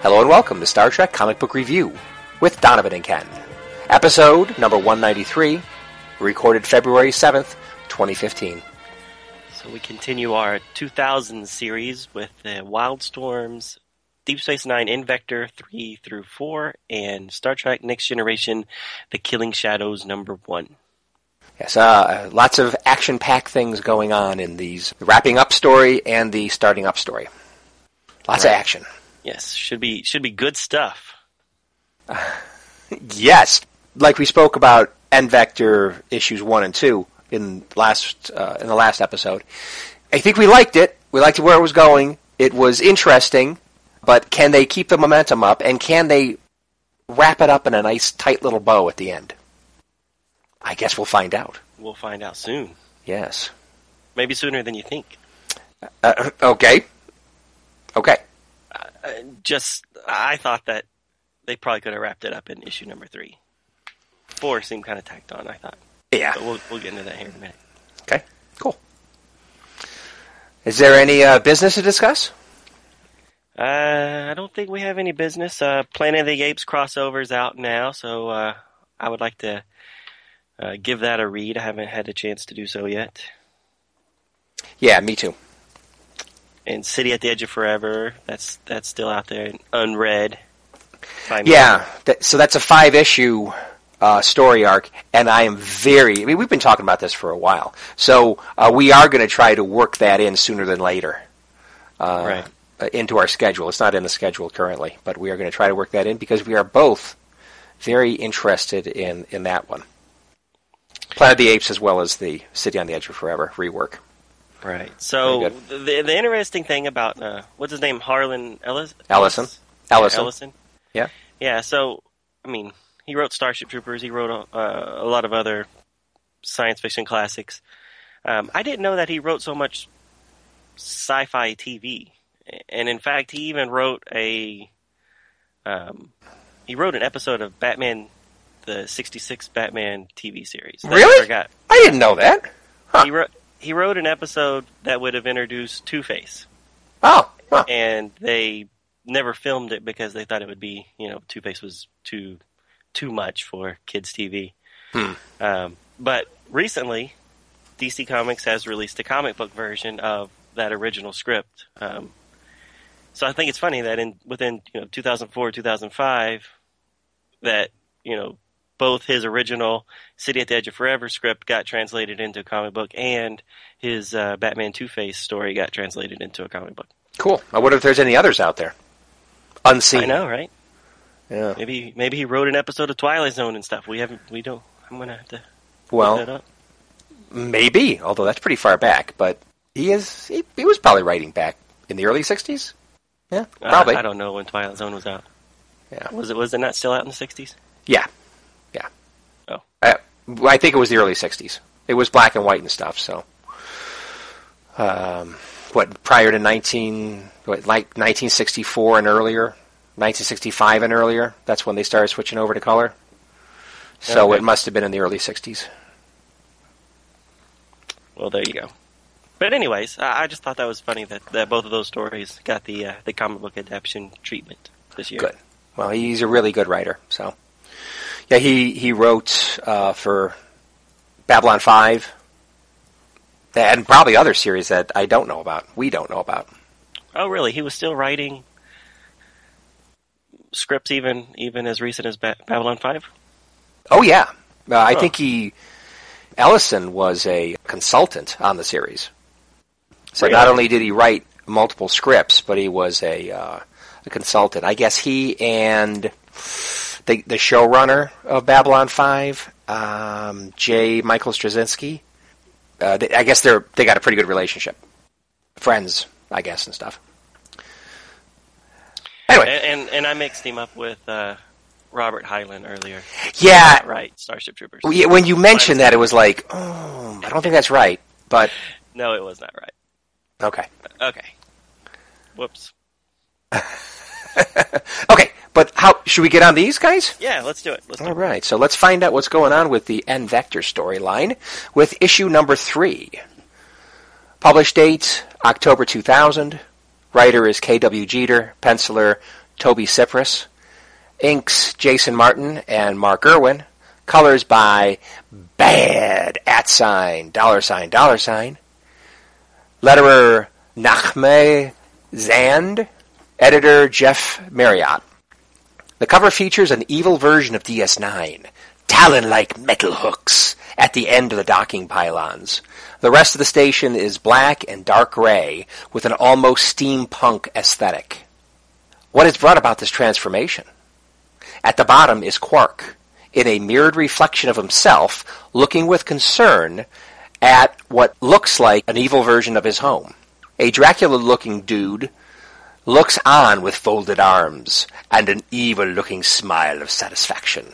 Hello and welcome to Star Trek Comic Book Review with Donovan and Ken. Episode number 193, recorded February 7th, 2015. So we continue our 2000 series with the Wildstorms, Deep Space Nine N Vector 3 through 4, and Star Trek Next Generation, The Killing Shadows number 1. Yes, uh, lots of action-packed things going on in these wrapping up story and the starting up story. Lots Right. of action. Yes, should be should be good stuff. Yes, like we spoke about N Vector issues one and two in last uh, in the last episode. I think we liked it. We liked where it was going. It was interesting, but can they keep the momentum up and can they wrap it up in a nice tight little bow at the end? I guess we'll find out. We'll find out soon. Yes. Maybe sooner than you think. Uh, okay. Okay. Just I thought that they probably could have wrapped it up in issue number 3. 4 seemed kind of tacked on, I thought. Yeah. But we'll we'll get into that here in a minute. Okay. Cool. Is there any uh, business to discuss? Uh, I don't think we have any business. Uh, Planet of the Apes crossover's out now, so uh, I would like to uh, give that a read. I haven't had a chance to do so yet. Yeah, me too. And City at the Edge of Forever, that's that's still out there, unread. Yeah, that, so that's a five issue uh, story arc, and I am very. I mean, we've been talking about this for a while, so uh, we are going to try to work that in sooner than later. Uh, Right. uh, Into our schedule. It's not in the schedule currently, but we are going to try to work that in because we are both very interested in, in that one. Planet of the Apes as well as the City on the Edge of Forever rework. Right. So the the interesting thing about uh, what's his name, Harlan Ellis? Ellison. Yeah, Ellison. Ellison. Yeah. Yeah. So I mean, he wrote Starship Troopers. He wrote uh, a lot of other science fiction classics. Um, I didn't know that he wrote so much sci-fi TV, and in fact, he even wrote a um, he wrote an episode of Batman, the '66 Batman TV series. I Really? forgot. I didn't know that. Huh. He wrote he wrote an episode that would have introduced Two Face, Oh, huh. and they never filmed it because they thought it would be you know Two Face was too too much for kids TV. Hmm. Um, but recently, DC Comics has released a comic book version of that original script. Um, so I think it's funny that in within you know 2004 2005 that you know both his original City at the Edge of Forever script got translated into a comic book and his uh, Batman Two Face story got translated into a comic book. cool. I wonder if there's any others out there. Unseen. I know, right? Yeah. Maybe maybe he wrote an episode of Twilight Zone and stuff. We haven't we don't. I'm gonna have to Well, that up. maybe, although that's pretty far back. But he is he, he was probably writing back in the early '60s. Yeah, Uh, probably. I don't know when Twilight Zone was out. Yeah. Was it was it not still out in the 60s? yeah, yeah. I, I think it was the early '60s. It was black and white and stuff. So, um, what prior to 19 what, like 1964 and earlier, 1965 and earlier. That's when they started switching over to color. So Okay. it must have been in the early '60s. Well, there you go. But anyways, I, I just thought that was funny that, that both of those stories got the uh, the comic book adaptation treatment this year. Good. Well, he's a really good writer. So, yeah, he he wrote uh, for Babylon Five, and probably other series that I don't know about. We don't know about. Oh, really? He was still writing scripts even even as recent as ba- Babylon Five. Oh yeah, uh, I think he Ellison was a consultant on the series. So not only did he write multiple scripts, but he was a uh, a consultant. I guess he and the the showrunner of Babylon Five, um, J. Michael Straczynski. Uh, they, I guess they're they got a pretty good relationship, friends, I guess, and stuff. Anyway, And, and and I mixed him up with uh, Robert Heinlein earlier. Yeah. Right, Starship Troopers. Yeah, When you mentioned that, it was like, oh, I don't think that's right. But No, it was not right. okay, Okay. Whoops. okay. But how should we get on these guys? Yeah, let's do it. Let's do All it. so let's find out what's going on with the N Vector storyline with issue number three. Published date October 2000. Writer is K.W. Jeter. Penciler Toby Cypress. Inks Jason Martin and Mark Irwin. Colors by Bad at sign dollar sign dollar sign. Letterer Nachme Zand. Editor Jeff Mariotte. The cover features an evil version of DS9, talon-like metal hooks at the end of the docking pylons. The rest of the station is black and dark gray with an almost steampunk aesthetic. What has brought about this transformation? At the bottom is Quark, in a mirrored reflection of himself, looking with concern at what looks like an evil version of his home. A Dracula-looking dude looks on with folded arms and an evil-looking smile of satisfaction.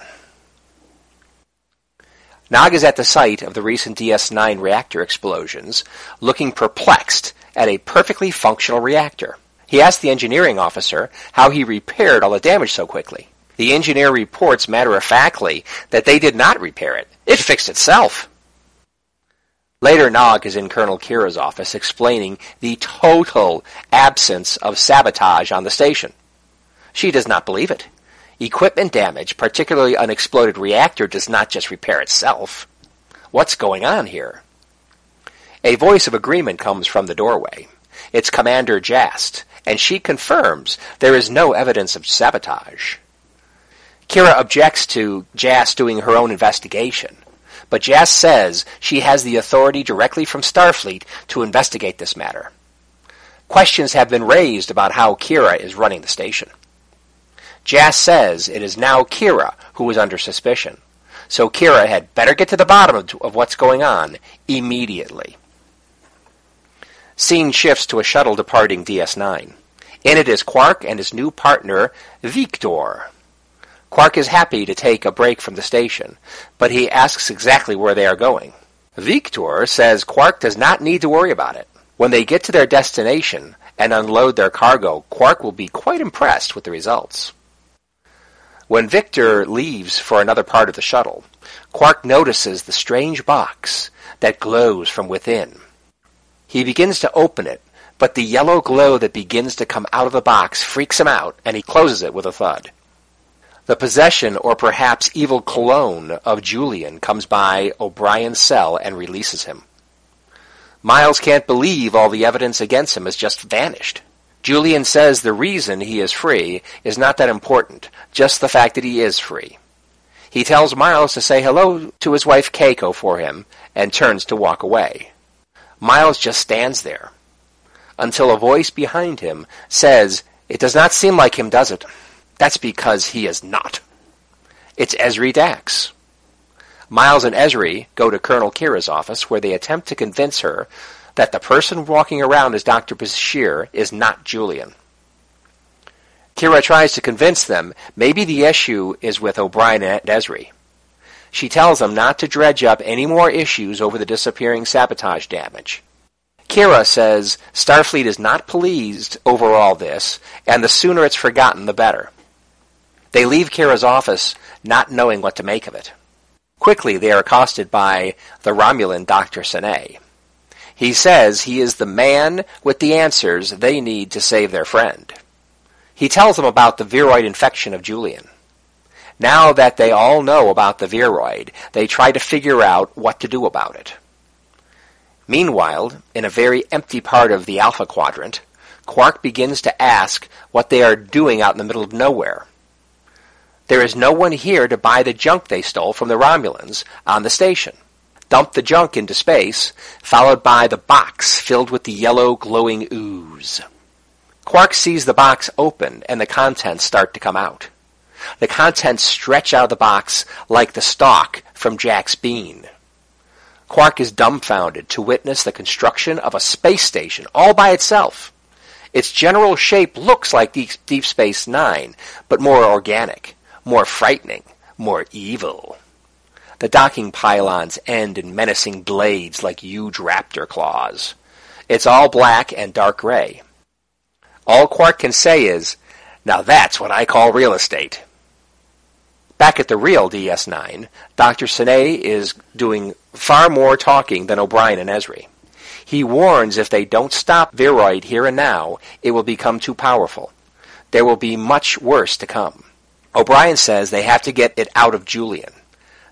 Nog is at the site of the recent DS9 reactor explosions, looking perplexed at a perfectly functional reactor. He asks the engineering officer how he repaired all the damage so quickly. The engineer reports matter-of-factly that they did not repair it. It fixed itself. Later, Nog is in Colonel Kira's office explaining the total absence of sabotage on the station. She does not believe it. Equipment damage, particularly an exploded reactor, does not just repair itself. What's going on here? A voice of agreement comes from the doorway. It's Commander Jast, and she confirms there is no evidence of sabotage. Kira objects to Jast doing her own investigation, but Jast says she has the authority directly from Starfleet to investigate this matter. Questions have been raised about how Kira is running the station. Jast says it is now Kira who is under suspicion, so Kira had better get to the bottom of, of what's going on immediately. Scene shifts to a shuttle departing DS9. In it is Quark and his new partner, Victor. Quark is happy to take a break from the station, but he asks exactly where they are going. Victor says Quark does not need to worry about it. When they get to their destination and unload their cargo, Quark will be quite impressed with the results. When Victor leaves for another part of the shuttle, Quark notices the strange box that glows from within. He begins to open it, but the yellow glow that begins to come out of the box freaks him out, and he closes it with a thud. The possession, or perhaps evil cologne, of Julian comes by O'Brien's cell and releases him. Miles can't believe all the evidence against him has just vanished. Julian says the reason he is free is not that important, just the fact that he is free. He tells Miles to say hello to his wife Keiko for him and turns to walk away. Miles just stands there until a voice behind him says, It does not seem like him, does it? That's because he is not. It's Ezri Dax. Miles and Ezri go to Colonel Kira's office where they attempt to convince her that the person walking around as Dr. Bashir is not Julian. Kira tries to convince them maybe the issue is with O'Brien and Ezri. She tells them not to dredge up any more issues over the disappearing sabotage damage. Kira says Starfleet is not pleased over all this, and the sooner it's forgotten, the better. They leave Kira's office not knowing what to make of it. Quickly, they are accosted by the Romulan Dr. Sine. He says he is the man with the answers they need to save their friend. He tells them about the viroid infection of Julian. Now that they all know about the viroid, they try to figure out what to do about it. Meanwhile, in a very empty part of the Alpha Quadrant, Quark begins to ask what they are doing out in the middle of nowhere. There is no one here to buy the junk they stole from the Romulans on the station. Dump the junk into space, followed by the box filled with the yellow glowing ooze. Quark sees the box open and the contents start to come out. The contents stretch out of the box like the stalk from Jack's bean. Quark is dumbfounded to witness the construction of a space station all by itself. Its general shape looks like Deep, Space Nine, but more organic, more frightening, more evil. The docking pylons end in menacing blades like huge raptor claws. It's all black and dark gray. All Quark can say is, now that's what I call real estate. Back at the real DS9, Dr. Senay is doing far more talking than O'Brien and Ezri. He warns if they don't stop Viroid here and now, it will become too powerful. There will be much worse to come. O'Brien says they have to get it out of Julian.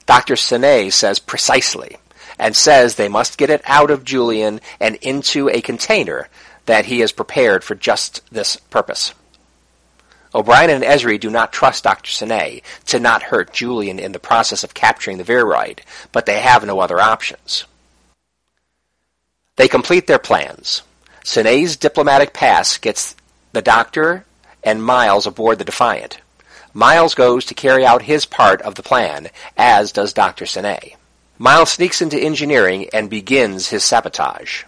Dr. Senay says precisely, and says they must get it out of Julian and into a container that he has prepared for just this purpose. O'Brien and Ezri do not trust Dr. Senay to not hurt Julian in the process of capturing the Viroid, but they have no other options. They complete their plans. Senay's diplomatic pass gets the doctor and Miles aboard the Defiant. Miles goes to carry out his part of the plan, as does Dr. Senay. Miles sneaks into engineering and begins his sabotage.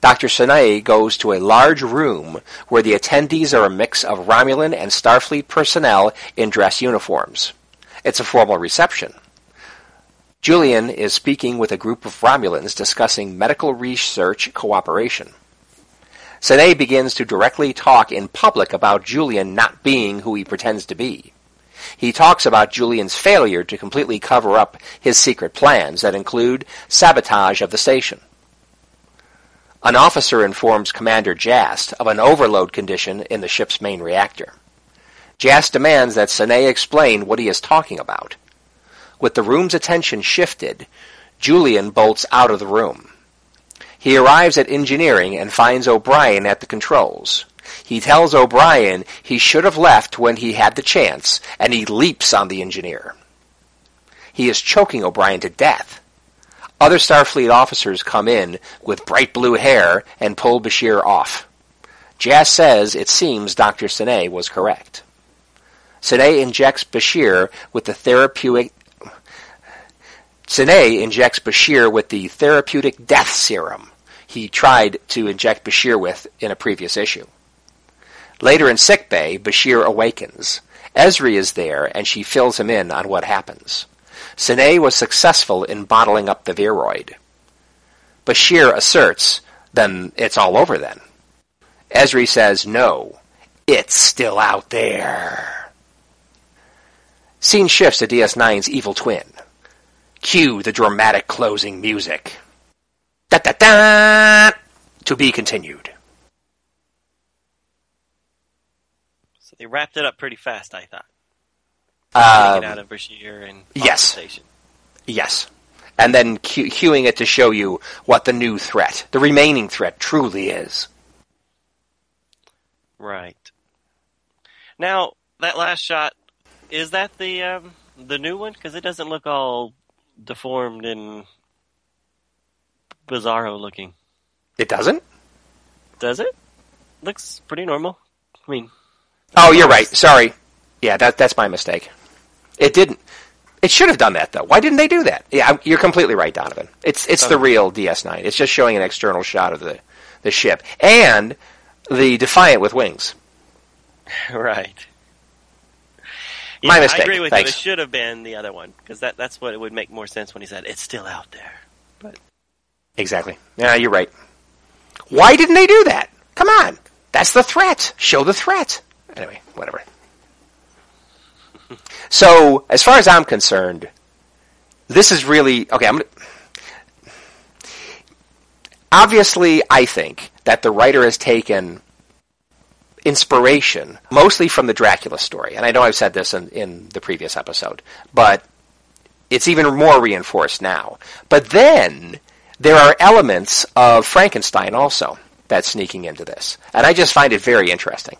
Dr. Senay goes to a large room where the attendees are a mix of Romulan and Starfleet personnel in dress uniforms. It's a formal reception. Julian is speaking with a group of Romulans discussing medical research cooperation. Senay begins to directly talk in public about Julian not being who he pretends to be. He talks about Julian's failure to completely cover up his secret plans that include sabotage of the station. An officer informs Commander Jast of an overload condition in the ship's main reactor. Jast demands that Senay explain what he is talking about. With the room's attention shifted, Julian bolts out of the room. He arrives at engineering and finds O'Brien at the controls. He tells O'Brien he should have left when he had the chance, and he leaps on the engineer. He is choking O'Brien to death. Other Starfleet officers come in with bright blue hair and pull Bashir off. Jast says it seems Dr. Senay was correct. Senay injects Bashir with the therapeutic Senay injects Bashir with the therapeutic death serum he tried to inject Bashir with in a previous issue. Later in sickbay, Bashir awakens. Ezri is there, and she fills him in on what happens. Senay was successful in bottling up the Viroid. Bashir asserts, then it's all over then. Ezri says, no, it's still out there. Scene shifts to DS9's evil twin. Cue the dramatic closing music. Da da da! To be continued. So they wrapped it up pretty fast, I thought. Um, out of Bashir and yes. Yes. And then cu- cueing it to show you what the new threat, the remaining threat, truly is. Right. Now that last shot is that the um, the new one? Because it doesn't look all deformed and bizarro looking. It doesn't? Does it? Looks pretty normal. I mean, Oh, you're right. Sorry. Yeah, that, that's my mistake. It didn't. It should have done that, though. Why didn't they do that? Yeah, you're completely right, Donovan. It's it's the real DS9. It's just showing an external shot of the, the ship. And the Defiant with wings. right. My mistake. I agree with Thanks. you. It should have been the other one because that that's what it would make more sense when he said it's still out there. But Exactly. Yeah, you're right. Why didn't they do that? Come on. That's the threat. Show the threat. Anyway, whatever. So, as far as I'm concerned, this is really okay. I'm obviously, I think that the writer has taken inspiration mostly from the Dracula story, and I know I've said this in, in the previous episode, but it's even more reinforced now. But then there are elements of Frankenstein also that's sneaking into this, and I just find it very interesting.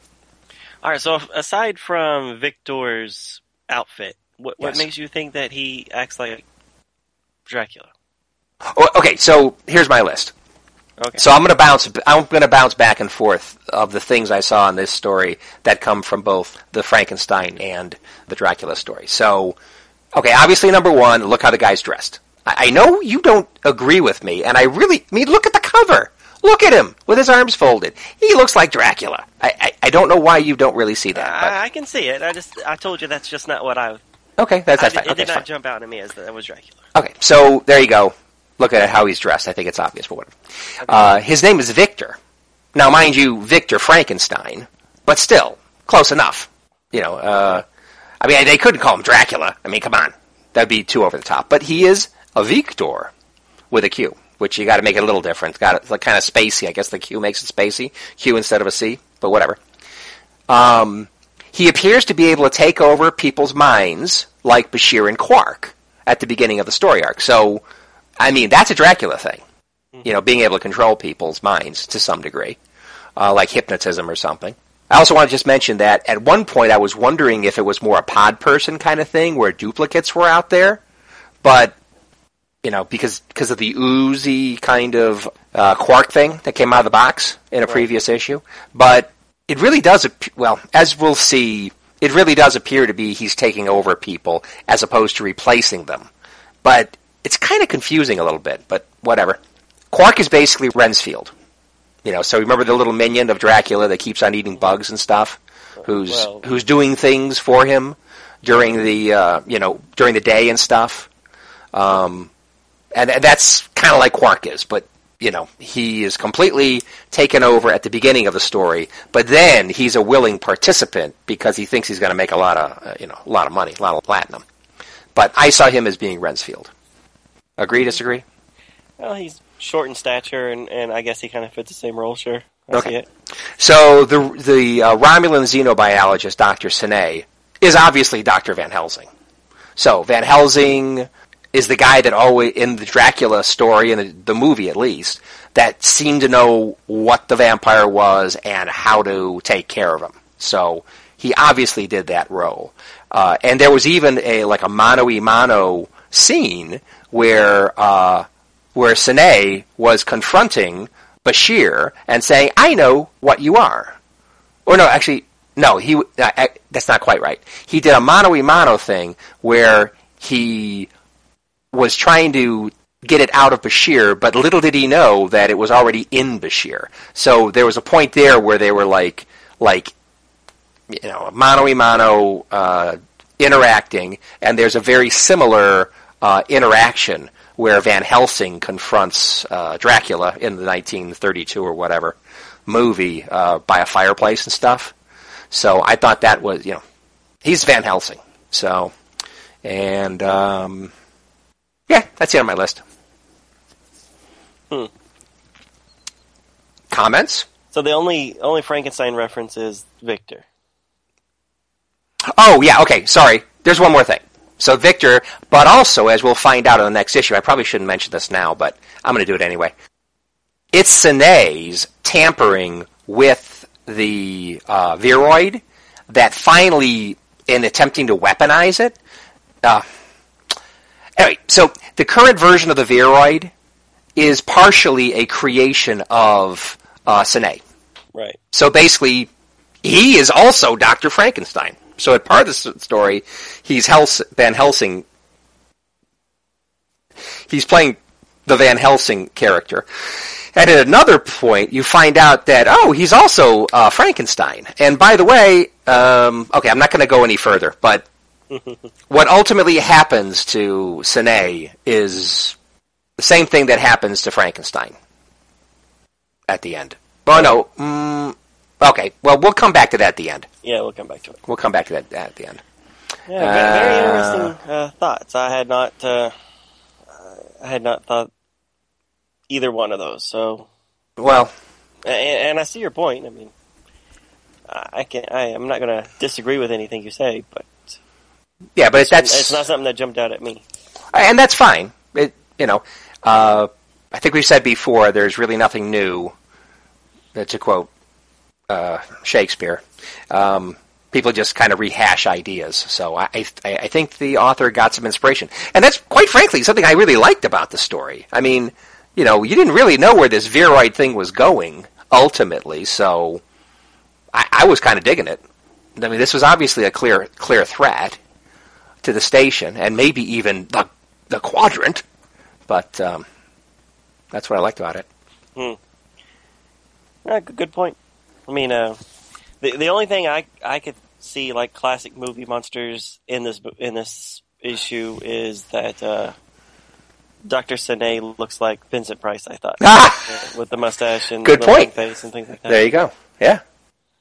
all right. So aside from Victor's outfit, what what Yes. makes you think that he acts like Dracula? O- Okay, so here's my list. Okay. So I'm going to bounce. I'm going to bounce back and forth of the things I saw in this story that come from both the Frankenstein and the Dracula story. So, okay, obviously number one, look how the guy's dressed. I, I know you don't agree with me, and I really I mean look at the cover. Look at him with his arms folded. He looks like Dracula. I, I, I don't know why you don't really see that. but- I, I can see it. I just I told you that's just not what I. okay, that's, that's I fine. it Okay, did not fine. jump out at me as that was Dracula. Okay, so there you go. Look at how he's dressed. I think it's obvious, but whatever. Uh, his name is Victor. Now, mind you, Victor Frankenstein, but still close enough. You know, uh, I mean, they couldn't call him Dracula. I mean, come on, that'd be too over the top. But he is a Victor with a Q, which you got to make it a little different. Got it, like kind of spacey. I guess the Q makes it spacey. Q instead of a C, but whatever. Um, he appears to be able to take over people's minds like Bashir and Quark at the beginning of the story arc. So, I mean, that's a Dracula thing. You know, being able to control people's minds to some degree, uh, like hypnotism or something. I also want to just mention that at one point I was wondering if it was more a pod person kind of thing where duplicates were out there, but you know, because because of the oozy kind of uh, quark thing that came out of the box in a previous issue. But it really does, ap- well, as we'll see, it really does appear to be he's taking over people as opposed to replacing them. But it's kind of confusing a little bit, but whatever. Quark is basically Renfield. You know, so remember the little minion of Dracula that keeps on eating bugs and stuff, who's Well- who's doing things for him during the uh, you know during the day and stuff. Um, and that's kind of like Quark is, but you know he is completely taken over at the beginning of the story, but then he's a willing participant because he thinks he's going to make a lot of uh, you know a lot of money, a lot of platinum. But I saw him as being Renfield. Agree? Disagree? Well, he's short in stature, and, and I guess he kind of fits the same role. Sure, I Okay. So the the uh, Romulan xenobiologist Dr. Sine is obviously Dr. Van Helsing. So Van Helsing is the guy that always in the Dracula story in the, the movie at least that seemed to know what the vampire was and how to take care of him. So he obviously did that role. Uh, and there was even a like a mano a mano scene where uh, where Sine was confronting Bashir and saying, "I know what you are." Or no, actually, no. He uh, uh, that's not quite right. He did a mano a mano thing where he was trying to get it out of Bashir, but little did he know that it was already in Bashir. So there was a point there where they were like, like, you know, mano a mano uh, interacting, and there's a very similar uh, interaction where Van Helsing confronts uh, Dracula in the 1932 or whatever movie uh, by a fireplace and stuff. So I thought that was, you know, he's Van Helsing. So, and um, yeah, that's it on my list. Hmm. Comments? So the only only Frankenstein reference is Victor. Oh, yeah, okay, sorry. There's one more thing. So Victor, but also, as we'll find out in the next issue, I probably shouldn't mention this now, but I'm going to do it anyway. It's Sine's tampering with the uh, Viroid that finally, in attempting to weaponize it, uh, anyway, so the current version of the Viroid is partially a creation of uh, Sine. Right. So basically, he is also Dr. Frankenstein. So at part of the story, he's Hels- Van Helsing. He's playing the Van Helsing character. And at another point, you find out that, oh, he's also uh, Frankenstein. And by the way, um, okay, I'm not going to go any further, but what ultimately happens to Sine is the same thing that happens to Frankenstein at the end. Oh, no. Mm, okay, well, we'll come back to that at the end. Yeah, we'll come back to it. We'll come back to that at the end. Yeah, ve- very Uh, interesting uh, thoughts. I had not, uh, I had not thought either one of those. So, Well, and, and I see your point. I mean, I I can, I, I'm not going to disagree with anything you say, but yeah, but that's it's not something that jumped out at me. and that's fine. It, you know, uh, I think we've said before. There's really nothing new. uh, To quote uh, Shakespeare, um, people just kind of rehash ideas. So I, I, I think the author got some inspiration, and that's quite frankly something I really liked about the story. I mean, you know, you didn't really know where this Viroid thing was going ultimately, so I, I was kind of digging it. I mean, this was obviously a clear clear threat to the station, and maybe even the the quadrant. But um, that's what I liked about it. Yeah, good, good point. I mean, uh, the the only thing I I could see like classic movie monsters in this in this issue is that uh, Doctor Sine looks like Vincent Price. I thought Ah! with the mustache and Good the point. face and things like that. There you go. Yeah,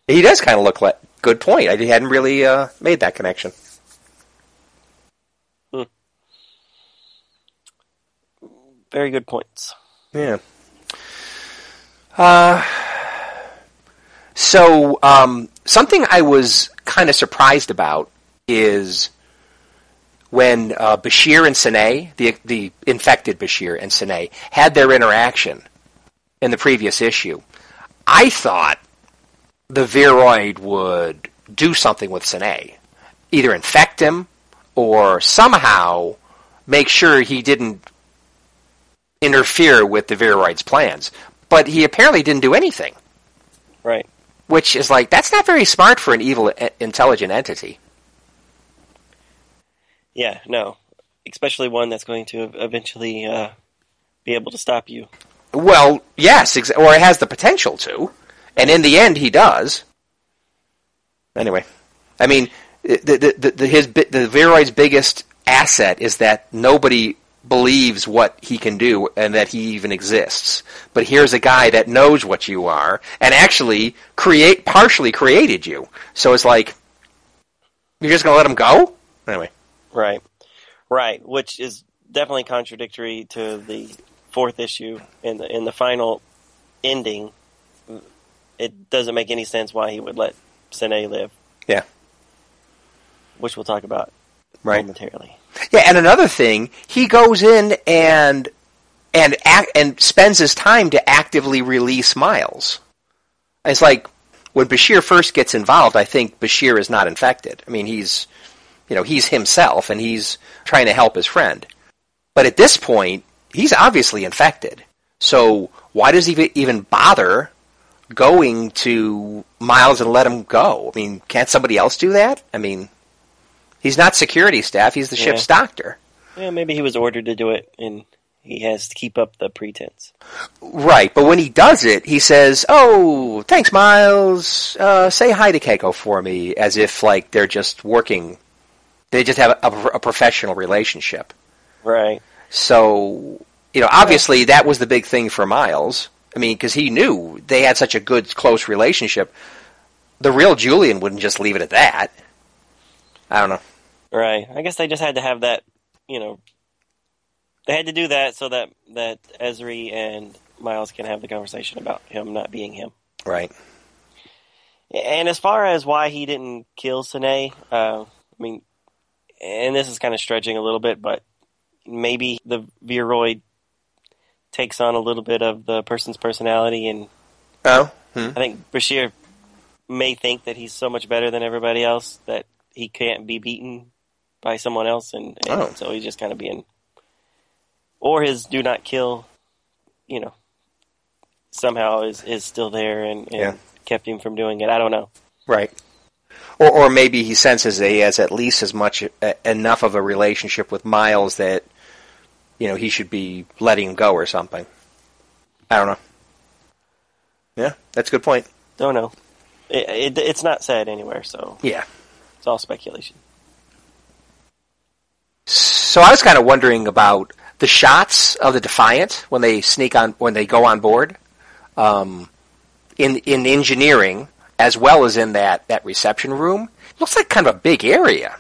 he does kind of look like. Good point. I hadn't really uh, made that connection. Very good points. Yeah. Uh, so um, something I was kind of surprised about is when uh, Bashir and Sine, the the infected Bashir and Sine, had their interaction in the previous issue. I thought the Viroid would do something with Sine, either infect him or somehow make sure he didn't interfere with the Viroid's plans. But he apparently didn't do anything, Right. which is like that's not very smart for an evil, e- intelligent entity. Yeah. No. Especially one that's going to eventually uh, be able to stop you. Well, yes, ex- or it has the potential to, and in the end, he does. Anyway, I mean, the, the, the, the his the Viroid's biggest asset is that nobody believes what he can do and that he even exists. But here's a guy that knows what you are and actually create partially created you. So it's like you're just gonna let him go? Anyway, Right. Right. Which is definitely contradictory to the fourth issue in the in the final ending. It doesn't make any sense why he would let Sine live, yeah, which we'll talk about right. momentarily. Yeah, and another thing, he goes in and and act, and spends his time to actively release Miles. It's like when Bashir first gets involved, I think Bashir is not infected. I mean, he's you know he's himself and he's trying to help his friend. But at this point, he's obviously infected. So why does he even bother going to Miles and let him go? I mean, can't somebody else do that? I mean, he's not security staff; he's the Yeah. ship's doctor. Yeah, maybe he was ordered to do it, and he has to keep up the pretense. Right, but when he does it, he says, "Oh, thanks, Miles. Uh, say hi to Keiko for me," as if like they're just working. They just have a, a professional relationship. Right. So, you know, obviously that was the big thing for Miles. I mean, because he knew they had such a good, close relationship. The real Julian wouldn't just leave it at that. I don't know. Right. I guess they just had to have that. You know, they had to do that so that that Ezri and Miles can have the conversation about him not being him. Right. And as far as why he didn't kill Sine, uh, I mean, and this is kind of stretching a little bit, but maybe the Viroid takes on a little bit of the person's personality, and Oh. Hmm. I think Bashir may think that he's so much better than everybody else that he can't be beaten by someone else, and, and Oh. so he's just kind of being, or his do not kill, you know, somehow is is still there and, and Yeah. kept him from doing it. I don't know. Right. Or, or maybe he senses that he has at least as much uh, enough of a relationship with Miles that you know he should be letting him go or something. I don't know. Yeah, that's a good point. Don't know. It, it, it's not said anywhere, so Yeah. it's all speculation. So I was kind of wondering about the shots of the Defiant when they sneak on when they go on board. Um, in in engineering as well as in that that reception room, looks like kind of a big area.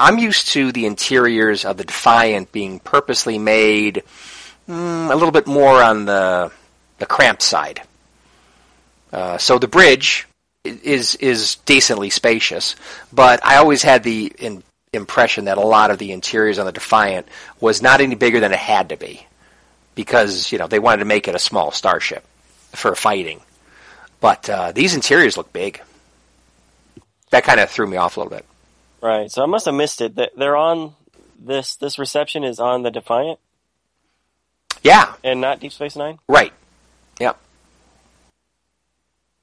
I'm used to the interiors of the Defiant being purposely made mm, a little bit more on the the cramped side. Uh, so the bridge is is decently spacious, but I always had the in, impression that a lot of the interiors on the Defiant was not any bigger than it had to be, because you know they wanted to make it a small starship for fighting. But uh, these interiors look big. That kind of threw me off a little bit. Right. So I must have missed it. They- They're on this. This reception is on the Defiant Yeah, and not Deep Space Nine. right. Yep.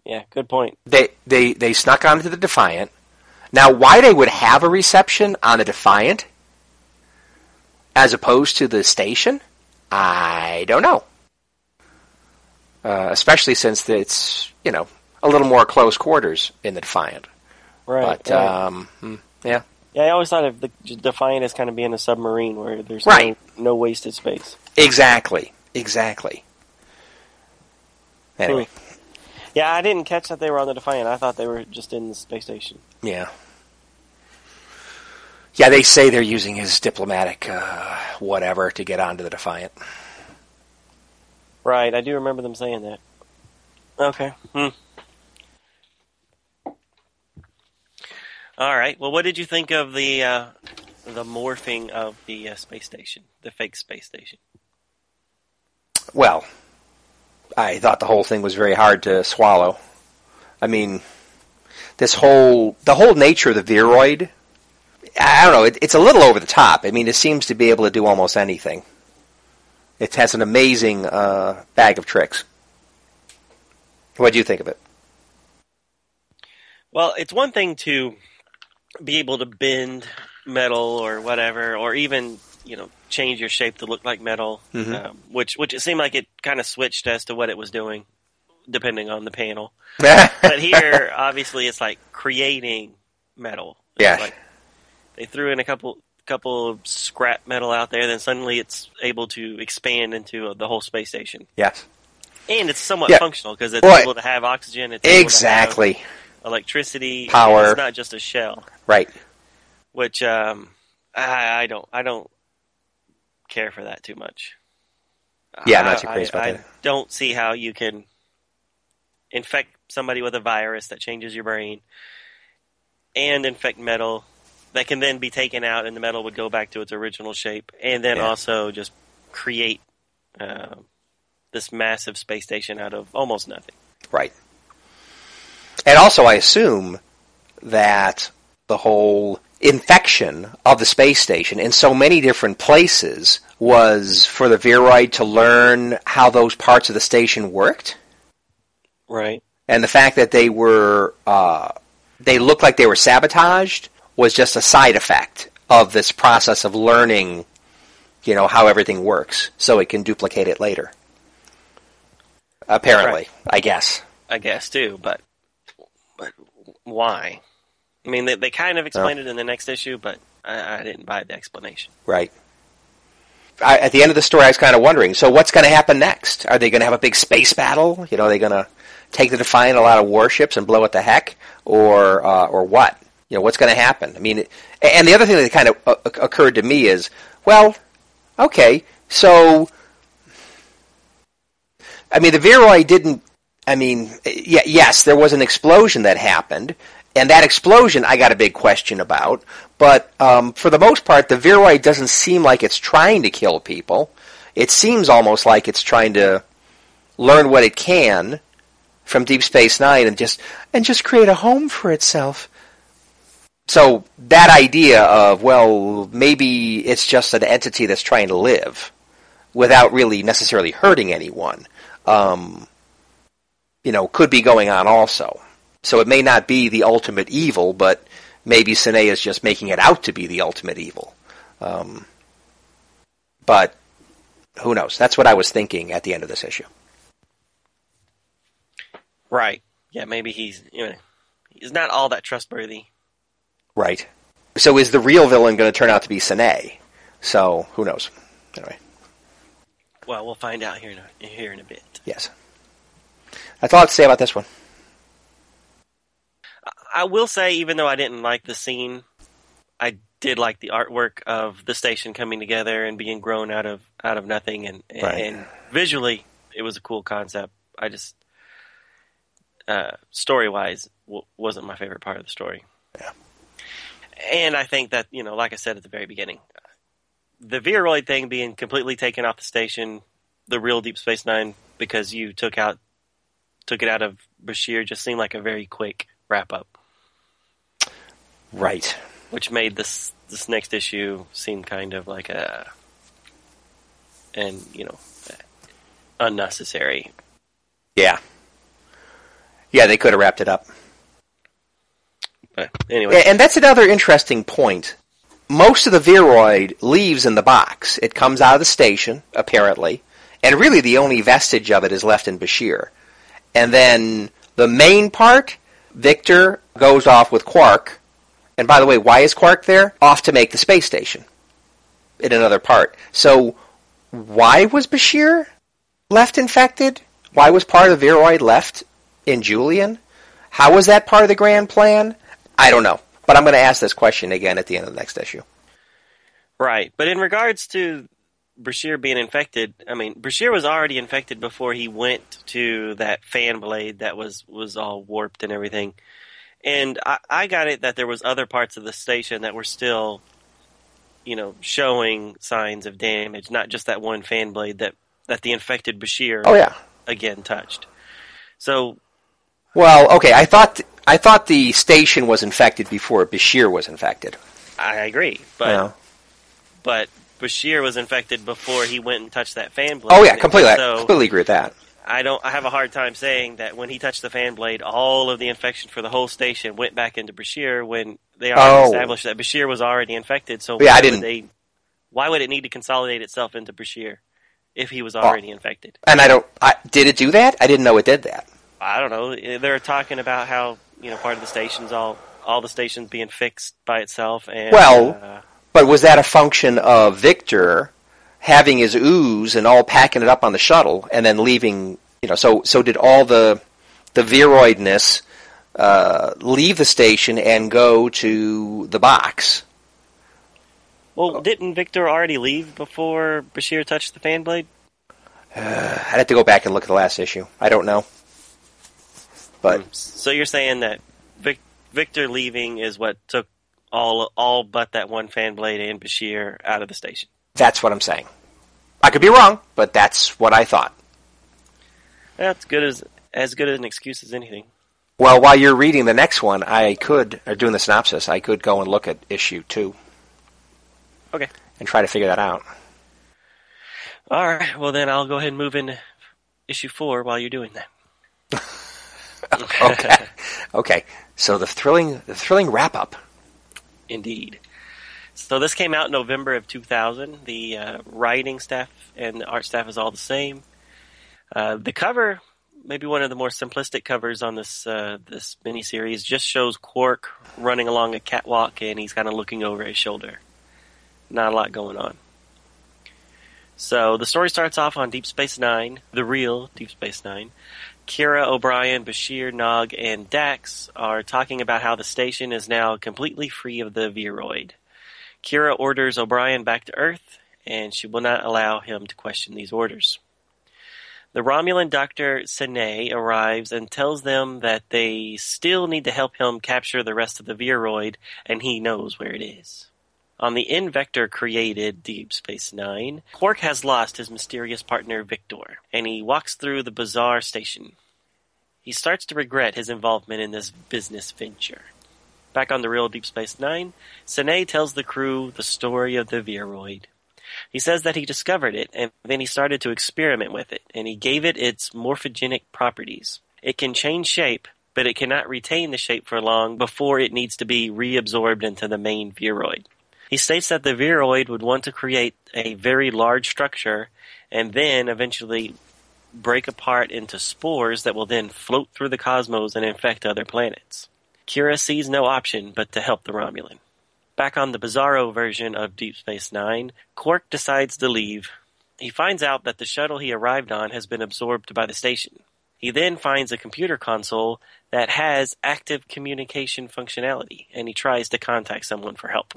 Yeah. Good point. They they they snuck onto the Defiant. Now, why they would have a reception on the Defiant as opposed to the station, I don't know. uh, especially since it's you know a little more close quarters in the Defiant. Right. But right. um, hmm, yeah, yeah, I always thought of the Defiant as kind of being a submarine where there's Right. no, no wasted space. exactly, exactly. Anyway, Yeah, I didn't catch that they were on the Defiant. I thought they were just in the space station. yeah, yeah. They say they're using his diplomatic uh, whatever to get onto the Defiant. Right, I do remember them saying that. Okay. Hmm. All right. Well, what did you think of the uh, the morphing of the uh, space station, the fake space station? Well, I thought the whole thing was very hard to swallow. I mean, this whole the whole nature of the Viroid. I don't know. It, it's a little over the top. I mean, it seems to be able to do almost anything. It has an amazing uh, bag of tricks. What do you think of it? Well, it's one thing to be able to bend metal or whatever, or even you know change your shape to look like metal, Mhm. um, which which it seemed like it kind of switched as to what it was doing, depending on the panel. But here, obviously, it's like creating metal. It's Yeah. like they threw in a couple couple of scrap metal out there, then suddenly it's able to expand into the whole space station, yes, and it's somewhat Yeah. functional because it's Well, able to have oxygen. It's able to have exactly. electricity, Power. It's not just a shell. Right. which um, I, I don't I don't care for that too much. Yeah, I'm not too crazy I, about I that. don't see how you can infect somebody with a virus that changes your brain and infect metal that can then be taken out and the metal would go back to its original shape and then Yeah. also just create uh, this massive space station out of almost nothing. Right. And also, I assume that the whole infection of the space station in so many different places was for the Viroid to learn how those parts of the station worked. Right. And the fact that they were, uh, they looked like they were sabotaged was just a side effect of this process of learning, you know, how everything works so it can duplicate it later. Apparently, I guess. I guess too, but but why? I mean, they, they kind of explained it in the next issue, but I, I didn't buy the explanation. Right. I, at the end of the story, I was kind of wondering. So, what's going to happen next? Are they going to have a big space battle? You know, are they going to take the Defiant a lot of warships and blow it the heck, or uh, or what? You know, what's going to happen? I mean, and the other thing that kind of uh, occurred to me is, well, okay, so I mean, the Viroid didn't. I mean, yeah, yes, there was an explosion that happened, and that explosion I got a big question about. But um, for the most part, the Viroid doesn't seem like it's trying to kill people. It seems almost like it's trying to learn what it can from Deep Space Nine and just and just create a home for itself. So that idea of well, maybe it's just an entity that's trying to live without really necessarily hurting anyone, um, you know, could be going on also. So it may not be the ultimate evil, but maybe Sine is just making it out to be the ultimate evil. Um, but who knows? That's what I was thinking at the end of this issue. Right. Yeah, maybe he's you know he's not all that trustworthy. Right. So is the real villain going to turn out to be Sine? So who knows? Anyway, Well, we'll find out here in a, here in a bit. yes. That's all I have to say about this one. I will say, even though I didn't like the scene, I did like the artwork of the station coming together and being grown out of out of nothing, and and, Right. and visually, it was a cool concept. I just uh, story wise w- wasn't my favorite part of the story. Yeah. And I think that you know, like I said at the very beginning, the Viroid thing being completely taken off the station, the real Deep Space Nine, because you took out took it out of Bashir, just seemed like a very quick wrap up Right. which made this this next issue seem kind of like a and you know unnecessary. Yeah. Yeah, they could have wrapped it up. Anyway, And that's another interesting point. Most of the Viroid leaves in the box. It comes out of the station, apparently, and really the only vestige of it is left in Bashir. And then the main part, Victor goes off with Quark. And by the way, why is Quark there? Off to make the space station in another part. So why was Bashir left infected? Why was part of the Viroid left in Julian? How was that part of the grand plan? I don't know. But I'm going to ask this question again at the end of the next issue. Right. But in regards to Bashir being infected, I mean, Bashir was already infected before he went to that fan blade that was, was all warped and everything. And I, I got it that there was other parts of the station that were still, you know, showing signs of damage, not just that one fan blade that, that the infected Bashir Oh yeah. again touched. So Well, okay. I thought I thought the station was infected before Bashir was infected. I agree, but Yeah. but Bashir was infected before he went and touched that fan blade. Oh yeah, completely. I So completely agree with that. I don't. I have a hard time saying that when he touched the fan blade, all of the infection for the whole station went back into Bashir when they already Oh. established that Bashir was already infected. So Yeah, I why didn't- Would they, why would it need to consolidate itself into Bashir if he was Oh. already infected? And I don't. I, did it do that? I didn't know it did that. I don't know. They're talking about how you know part of the stations all all the stations being fixed by itself and Well, uh, But was that a function of Victor having his ooze and all packing it up on the shuttle and then leaving? You know, so so did all the the viroidness uh, leave the station and go to the box? well, didn't Victor already leave before Bashir touched the fan blade? I'd have to go back and look at the last issue. I don't know. But hmm. So you're saying that Vic, Victor leaving is what took all all but that one fan blade and Bashir out of the station. that's what I'm saying. I could be wrong, but that's what I thought. That's good as as good an excuse as anything. Well, while you're reading the next one, I could, or doing the synopsis, I could go and look at issue two Okay. and try to figure that out. All right. Well, then I'll go ahead and move into issue four while you're doing that. Okay. okay. So the thrilling, the thrilling wrap up. Indeed. So this came out in November of 2000. The uh, writing staff and the art staff is all the same. Uh, the cover, maybe one of the more simplistic covers on this uh, this miniseries, just shows Quark running along a catwalk and he's kind of looking over his shoulder. Not a lot going on. So the story starts off on Deep Space Nine, the real Deep Space Nine. Kira, O'Brien, Bashir, Nog, and Dax are talking about how the station is now completely free of the Viroid. Kira orders O'Brien back to Earth, and she will not allow him to question these orders. The Romulan doctor Sine arrives and tells them that they still need to help him capture the rest of the Viroid, and he knows where it is. On the N Vector created Deep Space Nine, Quark has lost his mysterious partner Victor, and he walks through the bizarre station. He starts to regret his involvement in this business venture. Back on the real Deep Space Nine, Sine tells the crew the story of the Viroid. He says that he discovered it, and then he started to experiment with it, and he gave it its morphogenic properties. It can change shape, but it cannot retain the shape for long before it needs to be reabsorbed into the main Viroid. He states that the Viroid would want to create a very large structure and then eventually break apart into spores that will then float through the cosmos and infect other planets. Kira sees no option but to help the Romulan. Back on the Bizarro version of Deep Space Nine, Quark decides to leave. He finds out that the shuttle he arrived on has been absorbed by the station. He then finds a computer console that has active communication functionality, and he tries to contact someone for help.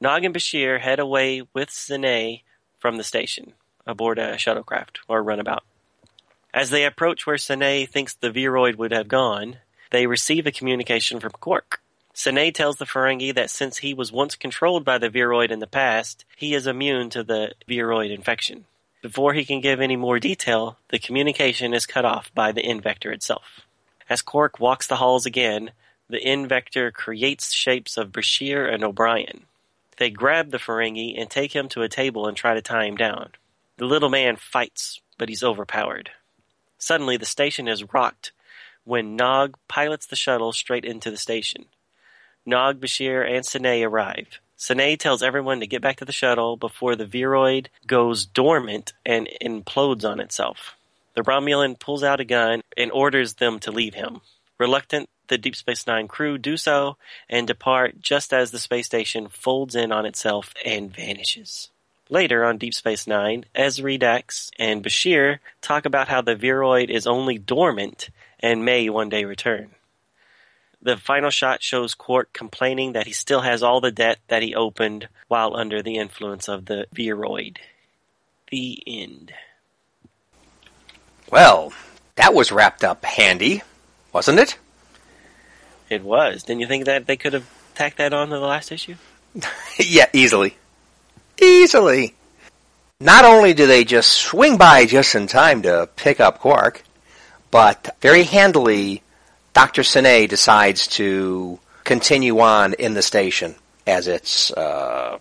Nog and Bashir head away with Sine from the station, aboard a shuttlecraft or runabout. As they approach where Sine thinks the Viroid would have gone, they receive a communication from Quark. Sine tells the Ferengi that since he was once controlled by the Viroid in the past, he is immune to the Viroid infection. Before he can give any more detail, the communication is cut off by the N Vector itself. As Quark walks the halls again, the N Vector creates shapes of Bashir and O'Brien. They grab the Ferengi and take him to a table and try to tie him down. The little man fights, but he's overpowered. Suddenly, the station is rocked when Nog pilots the shuttle straight into the station. Nog, Bashir, and Sine arrive. Sine tells everyone to get back to the shuttle before the Viroid goes dormant and implodes on itself. The Romulan pulls out a gun and orders them to leave him. Reluctant, the Deep Space Nine crew do so and depart just as the space station folds in on itself and vanishes. Later on Deep Space Nine, Ezri Dax and Bashir talk about how the Viroid is only dormant and may one day return. The final shot shows Quark complaining that he still has all the debt that he opened while under the influence of the Viroid. The end. Well, that was wrapped up handy, wasn't it? It was. Didn't you think that they could have tacked that on to the last issue? yeah, easily. Easily. Not only do they just swing by just in time to pick up Quark, but very handily, Dr. Sine decides to continue on in the station as it's uh,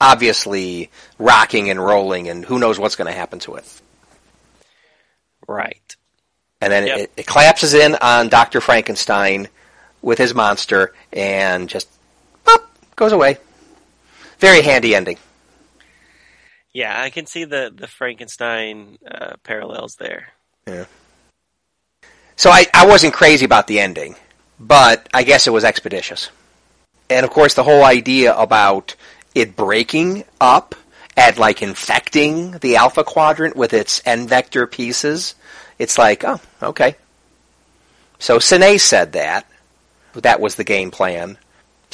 obviously rocking and rolling, and who knows what's going to happen to it. Right. And then Yep. it, it collapses in on Dr. Frankenstein with his monster and just pop, goes away. Very handy ending. Yeah, I can see the the Frankenstein uh, parallels there. Yeah. So I, I wasn't crazy about the ending, but I guess it was expeditious. And of course, the whole idea about it breaking up and like infecting the alpha quadrant with its N Vector pieces, it's like, oh, okay. So Sine said that. That was the game plan.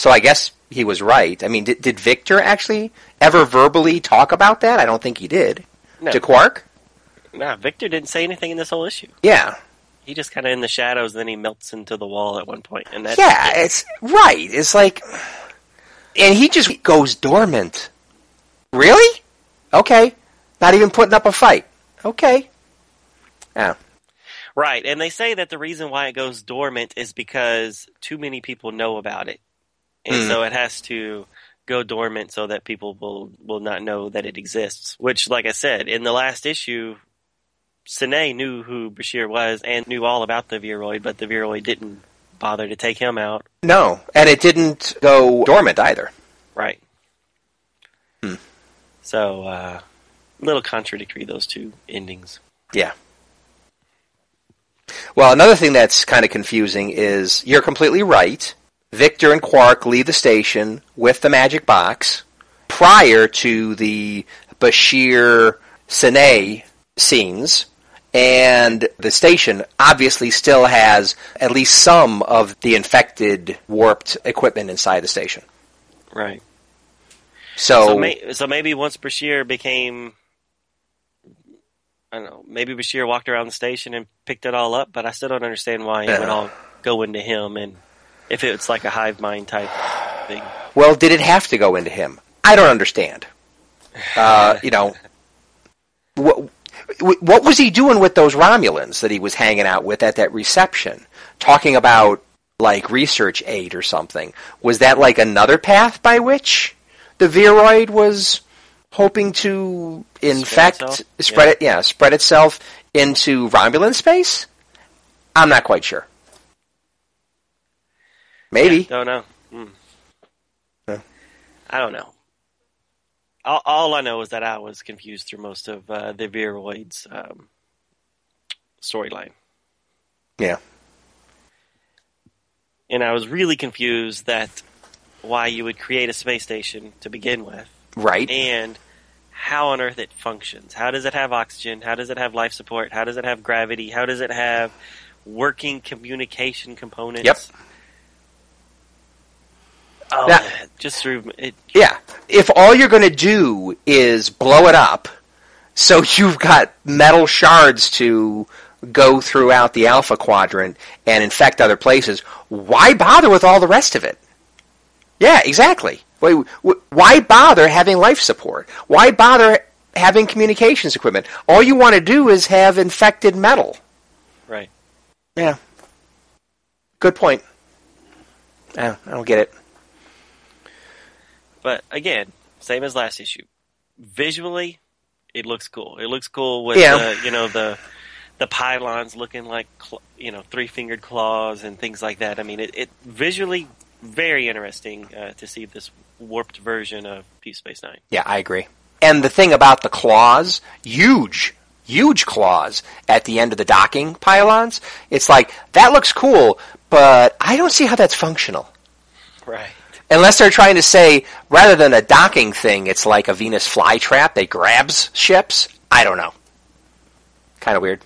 So I guess he was right. I mean, did, did Victor actually ever verbally talk about that? I don't think he did. No, To Quark? nah, Victor didn't say anything in this whole issue. Yeah. He just kind of in the shadows, and then he melts into the wall at one point, and that's yeah, it. it's right. It's like, and he just goes dormant. Really? Okay. Not even putting up a fight. Okay. Yeah. right. And they say that the reason why it goes dormant is because too many people know about it, and Mm. so it has to go dormant so that people will will not know that it exists. Which, like I said, in the last issue, Sine knew who Bashir was and knew all about the Viroid, but the Viroid didn't bother to take him out. No, and it didn't go dormant either. Right. Hmm. So, uh, a little contradictory those two endings. Yeah. Well, another thing that's kind of confusing is you're completely right. Victor and Quark leave the station with the magic box prior to the Bashir Sine scenes, and the station obviously still has at least some of the infected, warped equipment inside the station. Right. So, So, may, so maybe once Bashir became, I don't know, maybe Bashir walked around the station and picked it all up, but I still don't understand why it would all go into him and if it's like a hive mind type thing. well, did it have to go into him? I don't understand. Uh, you know, what, what was he doing with those Romulans that he was hanging out with at that reception? Talking about like research aid or something. Was that like another path by which the Viroid was hoping to infect, itself? spread Yeah. it, yeah, spread itself into Romulan space? I'm not quite sure. Maybe. Don't know. Yeah. I don't know. All, all I know is that I was confused through most of uh, the Viroid's um, storyline. Yeah. And I was really confused that why you would create a space station to begin with, Right. and how on earth it functions. How does it have oxygen? How does it have life support? How does it have gravity? How does it have working communication components? Yep. Oh, man, just through it. Yeah. If all you're going to do is blow it up, so you've got metal shards to go throughout the alpha quadrant and infect other places, why bother with all the rest of it? Yeah, exactly. Why, why bother having life support? Why bother having communications equipment? All you want to do is have infected metal. Right. Yeah. Good point. I I don't get it. But again, same as last issue. Visually, it looks cool. It looks cool with Yeah. the, you know the the pylons looking like cl- you know three fingered claws and things like that. I mean, it, it visually very interesting uh, to see this warped version of Deep Space Nine. Yeah, I agree. And the thing about the claws, huge, huge claws at the end of the docking pylons. It's like that looks cool, but I don't see how that's functional. Right. Unless they're trying to say rather than a docking thing, it's like a Venus flytrap that grabs ships. I don't know. Kind of weird.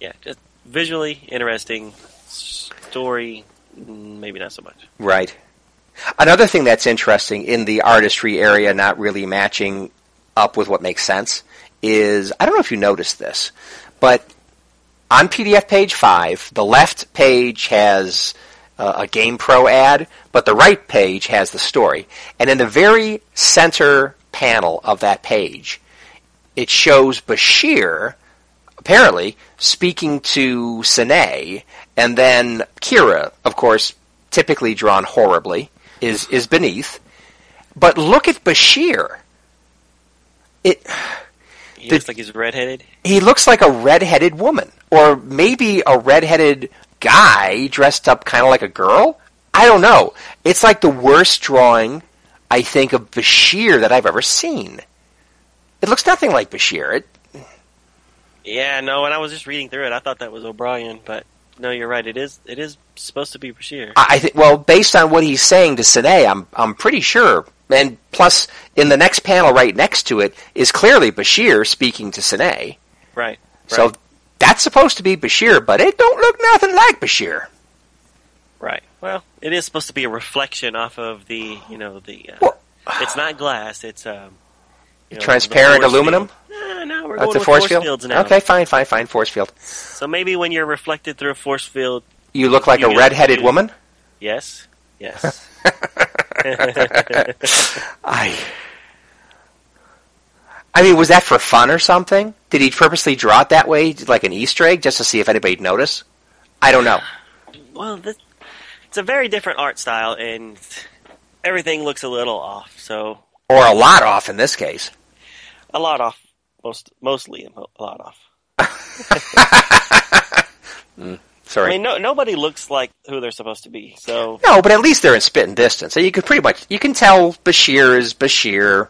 Yeah, just visually interesting story, maybe not so much. Right. Another thing that's interesting in the artistry area, not really matching up with what makes sense, is I don't know if you noticed this, but on PDF page 5, the left page has uh, a GamePro ad, but the right page has the story. And in the very center panel of that page, it shows Bashir, apparently, speaking to Sine, and then Kira, of course, typically drawn horribly, is, is beneath. But look at Bashir. It He The- looks like he's redheaded. he looks like a redheaded woman, or maybe a redheaded guy dressed up kind of like a girl. I don't know. It's like the worst drawing I think of Bashir that I've ever seen. It looks nothing like Bashir. It, Yeah, no. When I was just reading through it, I thought that was O'Brien, but no, you're right. It is. It is supposed to be Bashir. I I think. Well, based on what he's saying to Sine, I'm I'm pretty sure. And plus, in the next panel right next to it is clearly Bashir speaking to Sine. Right. So that's supposed to be Bashir, but it don't look nothing like Bashir. Well, it is supposed to be a reflection off of the, you know, the. Uh, Well- it's not glass. It's um. you know, Transparent aluminum? field. No, no, we're That's going with force force field. fields now. Okay, fine, fine, fine. Force field. So maybe when you're reflected through a force field, You look like You a red-headed you- woman. yes, yes. I. I mean, was that for fun or something? Did he purposely draw it that way, like an Easter egg, just to see if anybody'd notice? I don't know. well, this, it's a very different art style, and everything looks a little off. So Or a lot off in this case. a lot off, most mostly a lot off. Sorry. I mean, no, nobody looks like who they're supposed to be. So no, but at least they're in spitting distance. So you could pretty much you can tell Bashir is Bashir,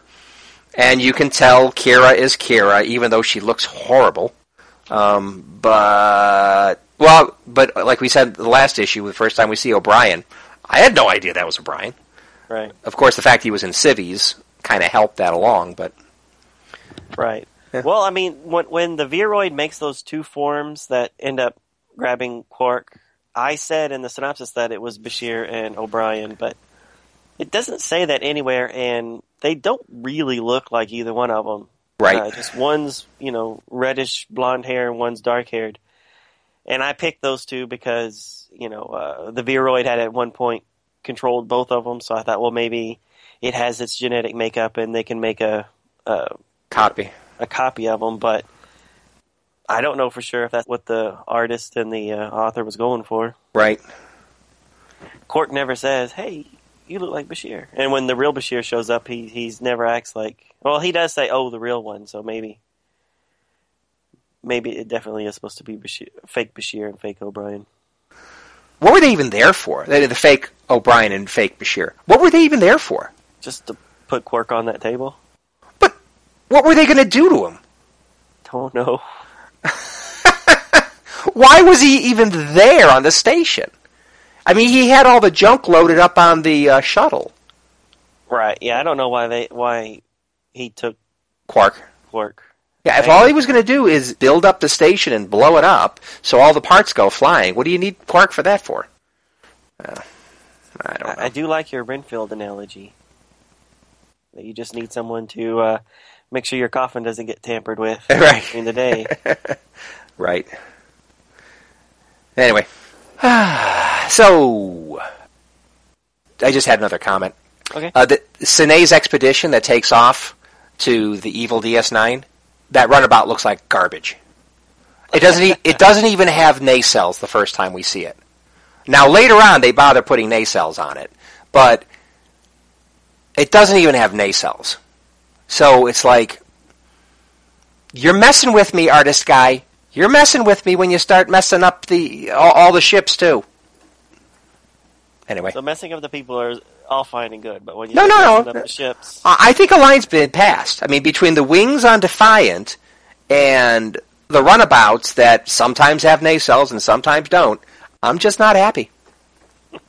and you can tell Kira is Kira, even though she looks horrible. Um, but well, but like we said the last issue, the first time we see O'Brien, I had no idea that was O'Brien. right, Of course, the fact he was in civvies kind of helped that along, but right. Yeah. Well, I mean, when when the Viroid makes those two forms that end up grabbing Quark, I said in the synopsis that it was Bashir and O'Brien, but it doesn't say that anywhere, and they don't really look like either one of them. right. Uh, just one's, you know, reddish blonde hair and one's dark haired. And I picked those two because, you know, uh, the Viroid had at one point controlled both of them, so I thought, well, maybe it has its genetic makeup and they can make a, a, Copy. a copy of them, but I don't know for sure if that's what the artist and the uh, author was going for. Right. Quark never says, hey, you look like Bashir. And when the real Bashir shows up, he he's never acts like. Well, he does say, "Oh, the real one." So maybe, maybe it definitely is supposed to be Bashir, fake Bashir and fake O'Brien. What were they even there for? The, the fake O'Brien and fake Bashir. What were they even there for? Just to put Quark on that table. But what were they going to do to him? Don't know. Why was he even there on the station? I mean, he had all the junk loaded up on the uh, shuttle. Right? Yeah, I don't know why they why he took Quark. Quark. Yeah, if all he was going to do is build up the station and blow it up so all the parts go flying, what do you need Quark for that for? Uh, I don't know. I, I do like your Renfield analogy. That you just need someone to uh, make sure your coffin doesn't get tampered with Right. during the day. Right. Anyway. so, I just had another comment. Okay. Uh, the Sine's expedition that takes off to the evil DS9, that runabout looks like garbage. It doesn't. E- it doesn't even have nacelles the first time we see it. Now later on, they bother putting nacelles on it, but it doesn't even have nacelles. So it's like you're messing with me, artist guy. You're messing with me when you start messing up the all, all the ships too. Anyway, So messing up the people are all fine and good. But when you No, no, no. up the ships, I I think a line's been passed. I mean, between the wings on Defiant and the runabouts that sometimes have nacelles and sometimes don't, I'm just not happy.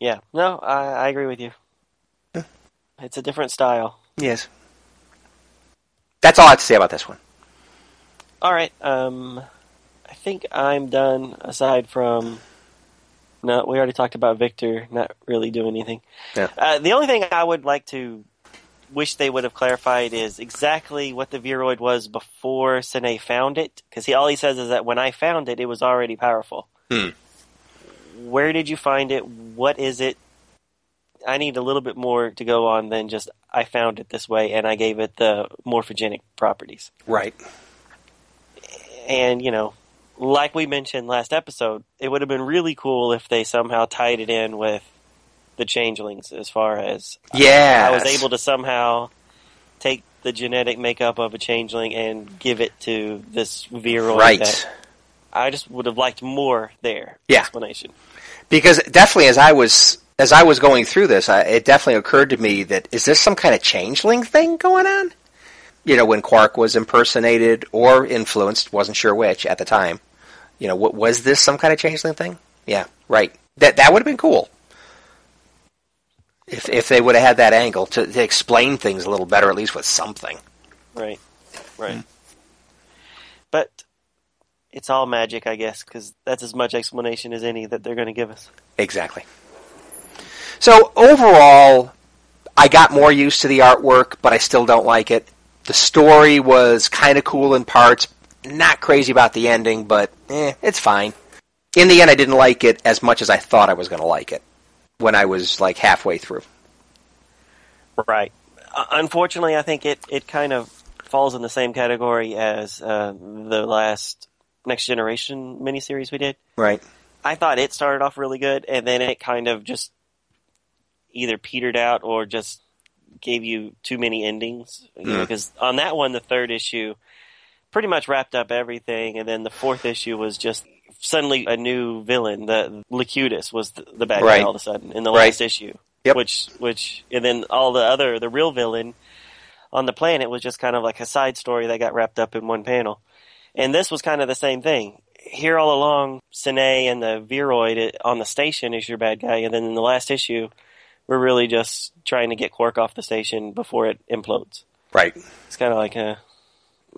yeah, no, I, I agree with you. It's a different style. Yes. That's all I have to say about this one. All right, um, I think I'm done. Aside from, no, we already talked about Victor not really doing anything. Yeah. Uh, the only thing I would like to wish they would have clarified is exactly what the Viroid was before Sine found it, because he all he says is that when I found it, it was already powerful. Hmm. Where did you find it? What is it? I need a little bit more to go on than just I found it this way and I gave it the morphogenic properties. Right. And, you know, like we mentioned last episode, it would have been really cool if they somehow tied it in with the changelings as far as Yeah. I was able to somehow take the genetic makeup of a changeling and give it to this Viroid. Right. that I just would have liked more there. Yeah. Explanation. Because definitely, as I was as I was going through this, I, it definitely occurred to me that is this some kind of changeling thing going on? You know, when Quark was impersonated or influenced, wasn't sure which at the time. You know, what was this some kind of changeling thing? Yeah, right. That that would have been cool. If if they would have had that angle to, to explain things a little better, at least with something. Right. Right. But it's all magic, I guess, because that's as much explanation as any that they're going to give us. Exactly. So overall, I got more used to the artwork, but I still don't like it. The story was kind of cool in parts. Not crazy about the ending, but eh, it's fine. In the end, I didn't like it as much as I thought I was going to like it when I was like halfway through. Right. Uh, unfortunately, I think it, it kind of falls in the same category as uh, the last Next Generation miniseries we did. Right. I thought it started off really good, and then it kind of just either petered out or just gave you too many endings. You know, Mm. because on that one, the third issue pretty much wrapped up everything, and then the fourth issue was just suddenly a new villain. The Locutus was the, the bad Right. guy all of a sudden in the Right. last issue. Yep. Which, which, and then all the other, the real villain on the planet was just kind of like a side story that got wrapped up in one panel. And this was kind of the same thing. Here all along, Sine and the Viroid on the station is your bad guy, and then in the last issue, we're really just trying to get Quark off the station before it implodes. Right. It's kind of like a,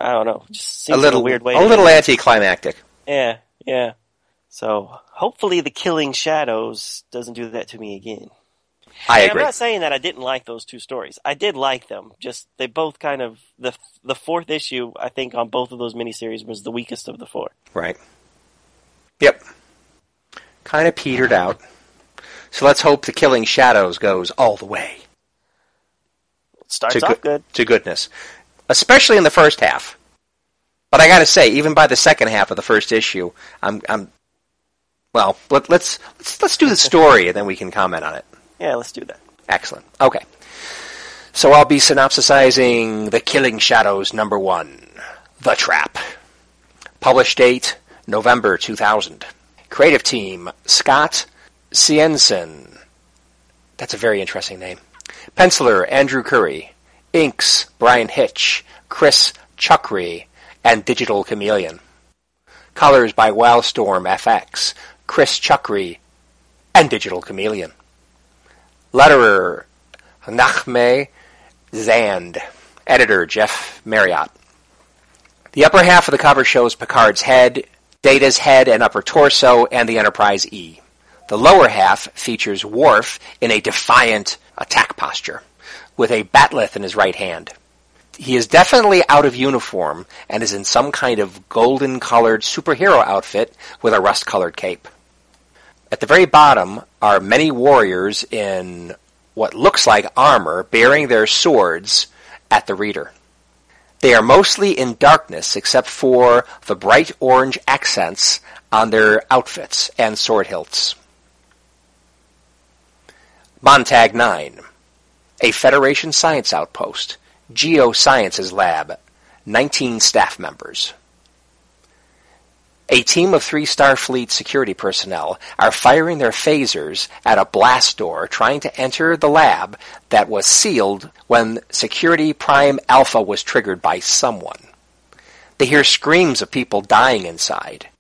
I don't know, just A little a weird way. a little anticlimactic. Yeah, yeah. So hopefully, the Killing Shadows doesn't do that to me again. I And agree. I'm not saying that I didn't like those two stories. I did like them. Just they both kind of the the fourth issue. I think on both of those miniseries was the weakest of the four. Right. Yep. Kind of petered out. So let's hope the Killing Shadows goes all the way. It starts to off go- good. to goodness, especially in the first half. But I got to say, even by the second half of the first issue, I'm, I'm well. Let, let's let's let's do the story, and then we can comment on it. Yeah, let's do that. Excellent. Okay. So I'll be synopsisizing The Killing Shadows number one, The Trap. Published date November 2000. Creative team Scott Ciencin. That's a very interesting name. Penciler Andrew Currie. Inks Bryan Hitch, Chris Chuckry, and Digital Chameleon. Colors by Wildstorm FX, Chris Chuckry, and Digital Chameleon. Letterer Naghmeh Zand. Editor Jeff Mariotte. The upper half of the cover shows Picard's head, Data's head and upper torso, and the Enterprise E. The lower half features Worf in a defiant attack posture, with a bat'leth in his right hand. He is definitely out of uniform and is in some kind of golden colored superhero outfit with a rust colored cape. At the very bottom are many warriors in what looks like armor bearing their swords at the reader. They are mostly in darkness except for the bright orange accents on their outfits and sword hilts. Montag 9. A Federation science outpost. Geosciences lab. 19 staff members. A team of three Starfleet security personnel are firing their phasers at a blast door trying to enter the lab that was sealed when Security Prime Alpha was triggered by someone. They hear screams of people dying inside.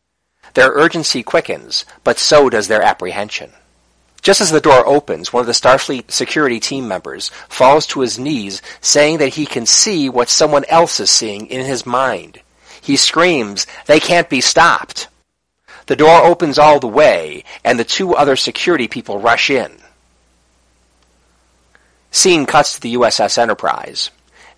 Their urgency quickens, but so does their apprehension. Just as the door opens, one of the Starfleet security team members falls to his knees, saying that he can see what someone else is seeing in his mind. He screams, They can't be stopped! The door opens all the way, and the two other security people rush in. Scene cuts to the USS Enterprise.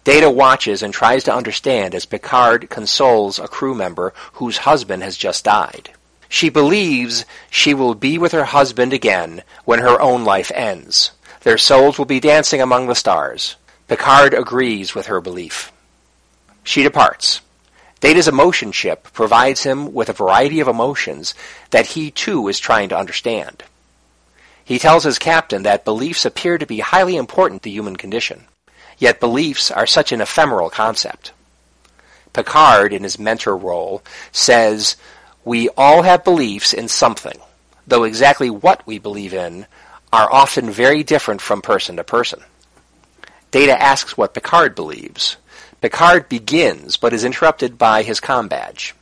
Data watches and tries to understand as Picard consoles a crew member whose husband has just died. She believes she will be with her husband again when her own life ends. Their souls will be dancing among the stars. Picard agrees with her belief. She departs. Data's emotion chip provides him with a variety of emotions that he too is trying to understand. He tells his captain that beliefs appear to be highly important to human condition. Yet beliefs are such an ephemeral concept. Picard, in his mentor role, says, We all have beliefs in something, though exactly what we believe in are often very different from person to person. Data asks what Picard believes. Picard begins, but is interrupted by his com badge.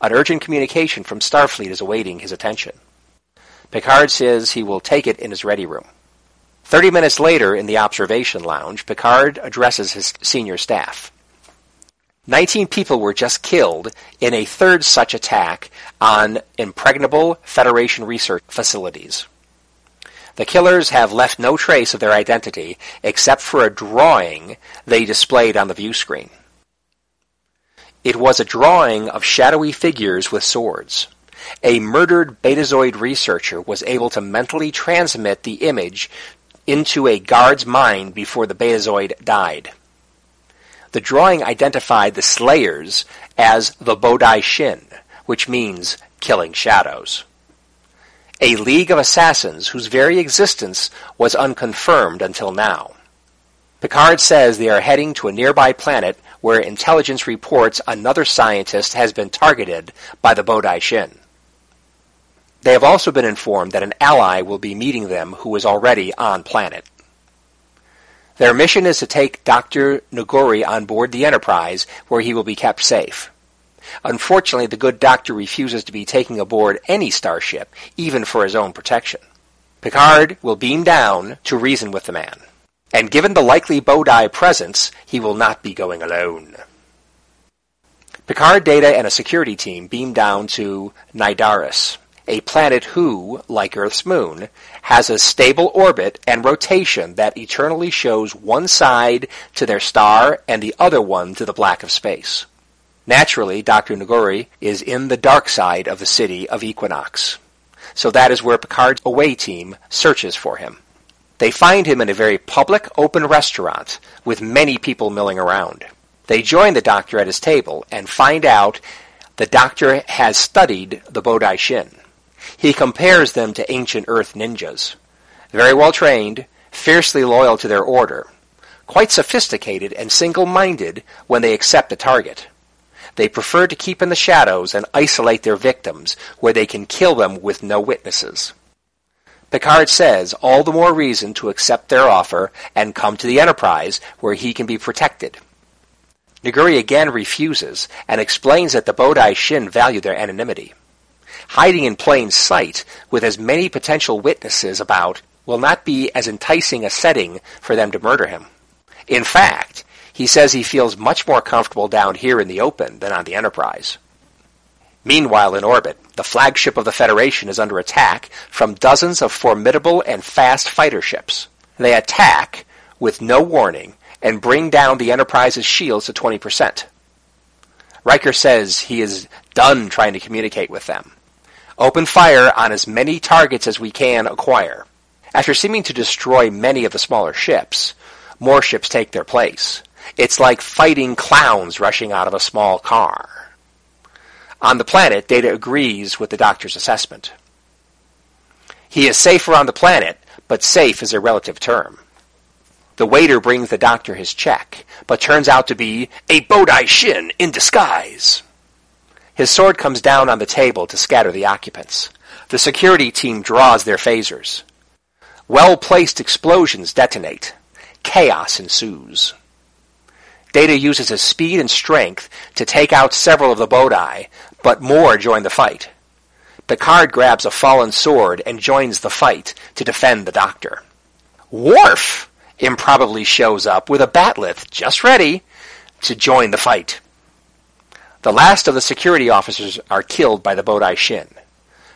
An urgent communication from Starfleet is awaiting his attention. Picard says he will take it in his ready room. Thirty minutes later, in the observation lounge, Picard addresses his senior staff. Nineteen people were just killed in a third such attack on impregnable Federation research facilities. The killers have left no trace of their identity except for a drawing they displayed on the view screen. It was a drawing of shadowy figures with swords. A murdered Betazoid researcher was able to mentally transmit the image into a guard's mind before the Betazoid died. The drawing identified the slayers as the Bodai Shin, which means killing shadows. A league of assassins whose very existence was unconfirmed until now. Picard says they are heading to a nearby planet where intelligence reports another scientist has been targeted by the Bodai Shin. They have also been informed that an ally will be meeting them who is already on planet. Their mission is to take Dr. Nagori on board the Enterprise, where he will be kept safe. Unfortunately, the good doctor refuses to be taken aboard any starship, even for his own protection. Picard will beam down to reason with the man. And given the likely Bodai presence, he will not be going alone. Picard, Data, and a security team beam down to Nidaris, a planet who, like Earth's moon, has a stable orbit and rotation that eternally shows one side to their star and the other one to the black of space. Naturally, Dr. Nagori is in the dark side of the city of Equinox. So that is where Picard's away team searches for him. They find him in a very public, open restaurant with many people milling around. They join the doctor at his table and find out the doctor has studied the Bodai Shin. He compares them to ancient Earth ninjas. Very well trained, fiercely loyal to their order, quite sophisticated and single-minded when they accept a target. They prefer to keep in the shadows and isolate their victims where they can kill them with no witnesses. Picard says all the more reason to accept their offer and come to the Enterprise where he can be protected. Nagori again refuses and explains that the Bodai Shin value their anonymity hiding in plain sight with as many potential witnesses about will not be as enticing a setting for them to murder him. In fact, he says he feels much more comfortable down here in the open than on the Enterprise. Meanwhile, in orbit, the flagship of the Federation is under attack from dozens of formidable and fast fighter ships. They attack with no warning and bring down the Enterprise's shields to 20%. Riker says he is done trying to communicate with them. Open fire on as many targets as we can acquire. After seeming to destroy many of the smaller ships, more ships take their place. It's like fighting clowns rushing out of a small car. On the planet, Data agrees with the doctor's assessment. He is safer on the planet, but safe is a relative term. The waiter brings the doctor his check, but turns out to be a Bodai Shin in disguise. His sword comes down on the table to scatter the occupants. The security team draws their phasers. Well-placed explosions detonate. Chaos ensues. Data uses his speed and strength to take out several of the Bodai, but more join the fight. Picard grabs a fallen sword and joins the fight to defend the Doctor. Worf improbably shows up with a bat'leth just ready to join the fight. The last of the security officers are killed by the Bodai Shin.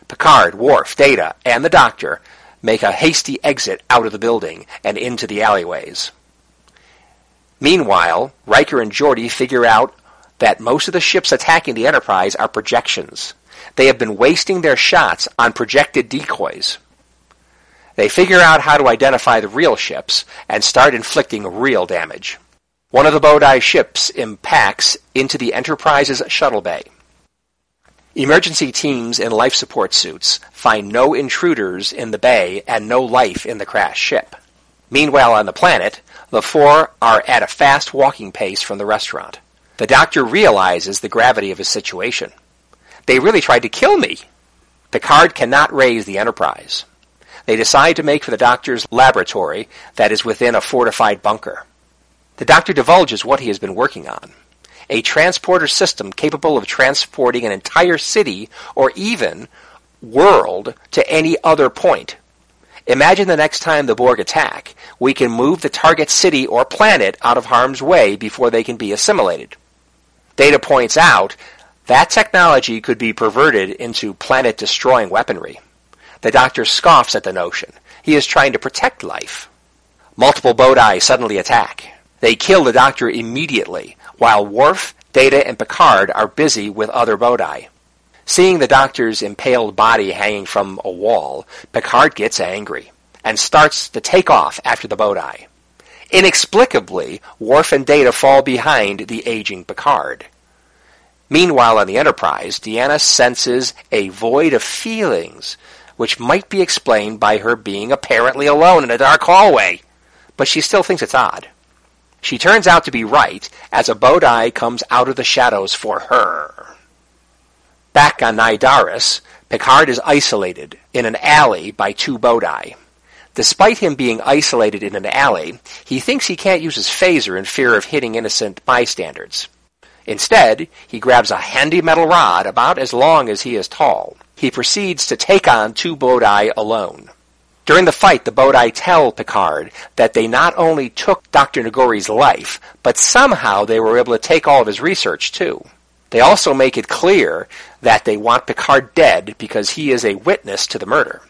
Picard, Worf, Data, and the Doctor make a hasty exit out of the building and into the alleyways. Meanwhile, Riker and Geordi figure out that most of the ships attacking the Enterprise are projections. They have been wasting their shots on projected decoys. They figure out how to identify the real ships and start inflicting real damage. One of the Bodai ships impacts into the Enterprise's shuttle bay. Emergency teams in life support suits find no intruders in the bay and no life in the crashed ship. Meanwhile, on the planet, the four are at a fast walking pace from the restaurant. The doctor realizes the gravity of his situation. They really tried to kill me. Picard cannot raise the Enterprise. They decide to make for the doctor's laboratory that is within a fortified bunker. The doctor divulges what he has been working on a transporter system capable of transporting an entire city or even world to any other point. Imagine the next time the Borg attack, we can move the target city or planet out of harm's way before they can be assimilated. Data points out that technology could be perverted into planet destroying weaponry. The doctor scoffs at the notion. He is trying to protect life. Multiple Bodai suddenly attack. They kill the doctor immediately, while Worf, Data, and Picard are busy with other Bodai. Seeing the doctor's impaled body hanging from a wall, Picard gets angry and starts to take off after the Bodai. Inexplicably, Worf and Data fall behind the aging Picard. Meanwhile, on the Enterprise, Deanna senses a void of feelings, which might be explained by her being apparently alone in a dark hallway, but she still thinks it's odd. She turns out to be right as a Bodai comes out of the shadows for her. Back on Nidaris, Picard is isolated in an alley by two Bodai. Despite him being isolated in an alley, he thinks he can't use his phaser in fear of hitting innocent bystanders. Instead, he grabs a handy metal rod about as long as he is tall. He proceeds to take on two Bodai alone. During the fight, the Bodai tell Picard that they not only took Dr. Nagori's life, but somehow they were able to take all of his research too. They also make it clear that they want Picard dead because he is a witness to the murder.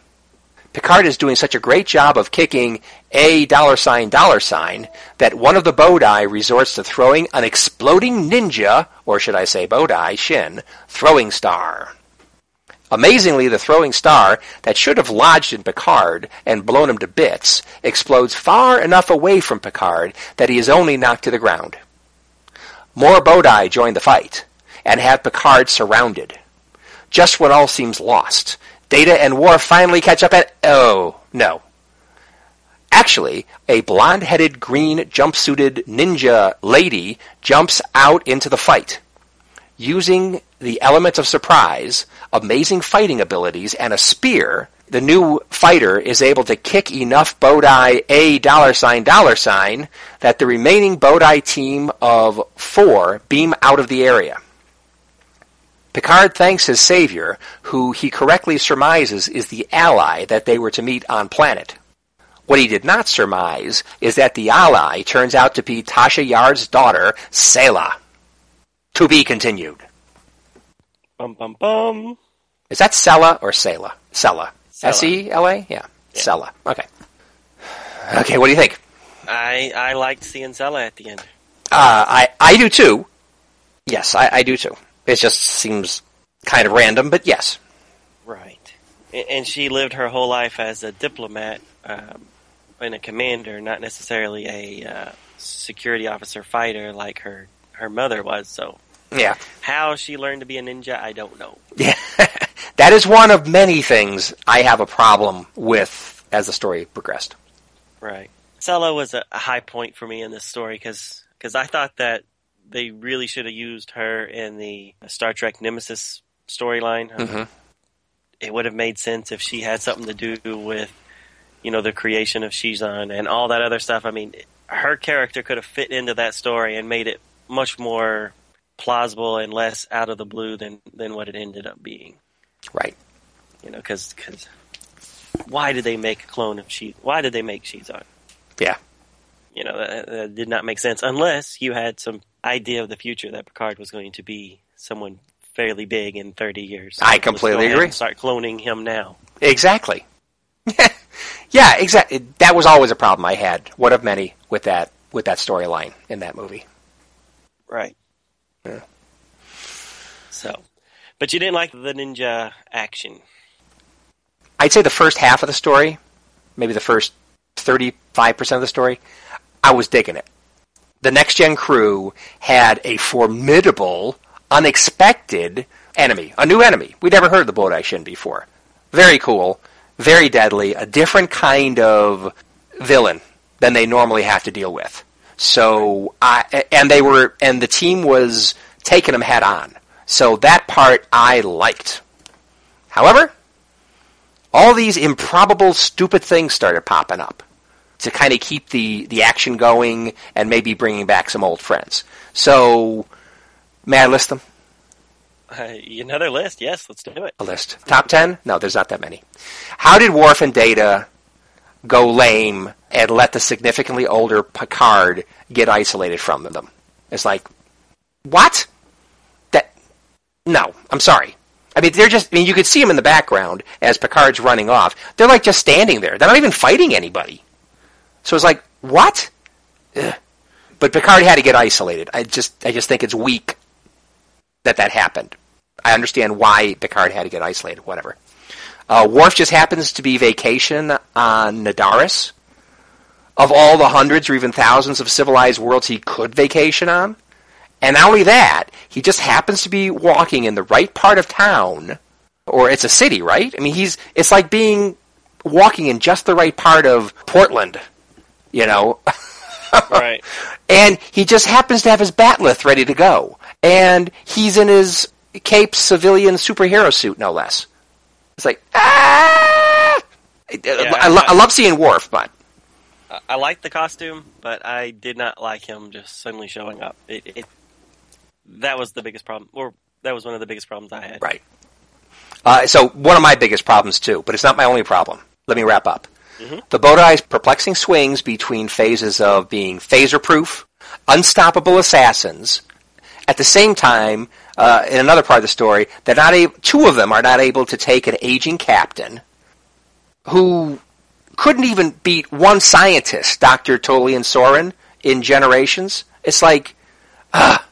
Picard is doing such a great job of kicking a dollar sign dollar sign that one of the Bodai resorts to throwing an exploding ninja, or should I say Bodai, Shin, throwing star. Amazingly, the throwing star that should have lodged in Picard and blown him to bits explodes far enough away from Picard that he is only knocked to the ground. More Bodai join the fight and have Picard surrounded. Just when all seems lost, Data and Worf finally catch up at. Oh, no. Actually, a blonde headed, green, jumpsuited ninja lady jumps out into the fight. Using the elements of surprise, amazing fighting abilities, and a spear, the new fighter is able to kick enough Bodai A dollar sign dollar sign that the remaining Bodai team of four beam out of the area. Picard thanks his savior, who he correctly surmises is the ally that they were to meet on planet. What he did not surmise is that the ally turns out to be Tasha Yar's daughter, Sela. To be continued. Bum bum bum. Is that Sela or Sela? Sela. Sela. S E L A? Yeah. Yeah. Sela. Okay. Okay, what do you think? I I liked seeing Zella at the end. Uh, I, I do too. Yes, I, I do too. It just seems kind of random, but yes. Right. And she lived her whole life as a diplomat um, and a commander, not necessarily a uh, security officer fighter like her her mother was. So Yeah. how she learned to be a ninja, I don't know. Yeah. that is one of many things I have a problem with as the story progressed. Right. Sella was a, high point for me in this story because I thought that they really should have used her in the Star Trek Nemesis storyline. hmm It would have made sense if she had something to do with, you know, the creation of Shinzon and all that other stuff. I mean, her character could have fit into that story and made it much more plausible and less out of the blue than than what it ended up being. Right. You know, because because why did they make a clone of She? Why did they make Shinzon? Yeah. You know, that, that did not make sense unless you had some idea of the future that Picard was going to be someone fairly big in 30 years. I Let's completely go ahead agree. and Start cloning him now. Exactly. yeah, exactly. That was always a problem I had. One of many with that with that storyline in that movie. Right. Yeah. So, but you didn't like the ninja action. I'd say the first half of the story, maybe the first 35% of the story, I was digging it. The next gen crew had a formidable, unexpected enemy, a new enemy. We'd never heard of the Bodai Shin before. Very cool, very deadly, a different kind of villain than they normally have to deal with. So, I, and they were, and the team was taking them head on. So that part I liked. However, all these improbable, stupid things started popping up to kind of keep the, the action going and maybe bringing back some old friends. So, may I list them? Uh, another list? Yes, let's do it. A list. Top 10? No, there's not that many. How did Worf and Data go lame and let the significantly older Picard get isolated from them? It's like, what? That, no, I'm sorry. I mean, they're just, I mean, you could see them in the background as Picard's running off. They're like just standing there. They're not even fighting anybody. So it's like, what? Ugh. But Picard had to get isolated. I just, I just think it's weak that that happened. I understand why Picard had to get isolated, whatever. Uh, Worf just happens to be vacation on Nadaris. Of all the hundreds or even thousands of civilized worlds he could vacation on. And not only that, he just happens to be walking in the right part of town. Or it's a city, right? I mean, he's, it's like being, walking in just the right part of Portland. You know? Right. and he just happens to have his bat'leth ready to go. And he's in his cape civilian superhero suit, no less. It's like, ah! I, I, lo- I love seeing Worf, but I, liked the costume, but I did not like him just suddenly showing up. It, it that was the biggest problem, or that was one of the biggest problems I had. right. Uh, so one of my biggest problems too, but it's not my only problem. Let me wrap up. Mhm. The Bodai's perplexing swings between phases of being phaser-proof, unstoppable assassins, at the same time, uh, in another part of the story, they're not able, two of them are not able to take an aging captain who couldn't even beat one scientist, Dr. Tolian Soran, in Generations. It's like, ah,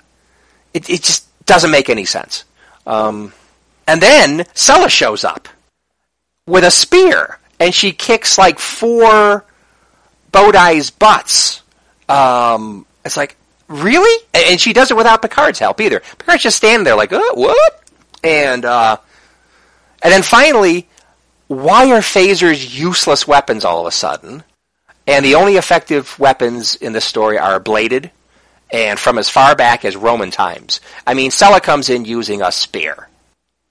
it, it just doesn't make any sense. Um, and then Sela shows up with a spear, and she kicks like four Bodai's butts. Um, it's like, really? And, she does it without Picard's help either. Picard's just standing there like, uh, what? And, uh, and then finally, why are phasers useless weapons all of a sudden? And the only effective weapons in this story are bladed, and from as far back as Roman times. I mean, Sela comes in using a spear.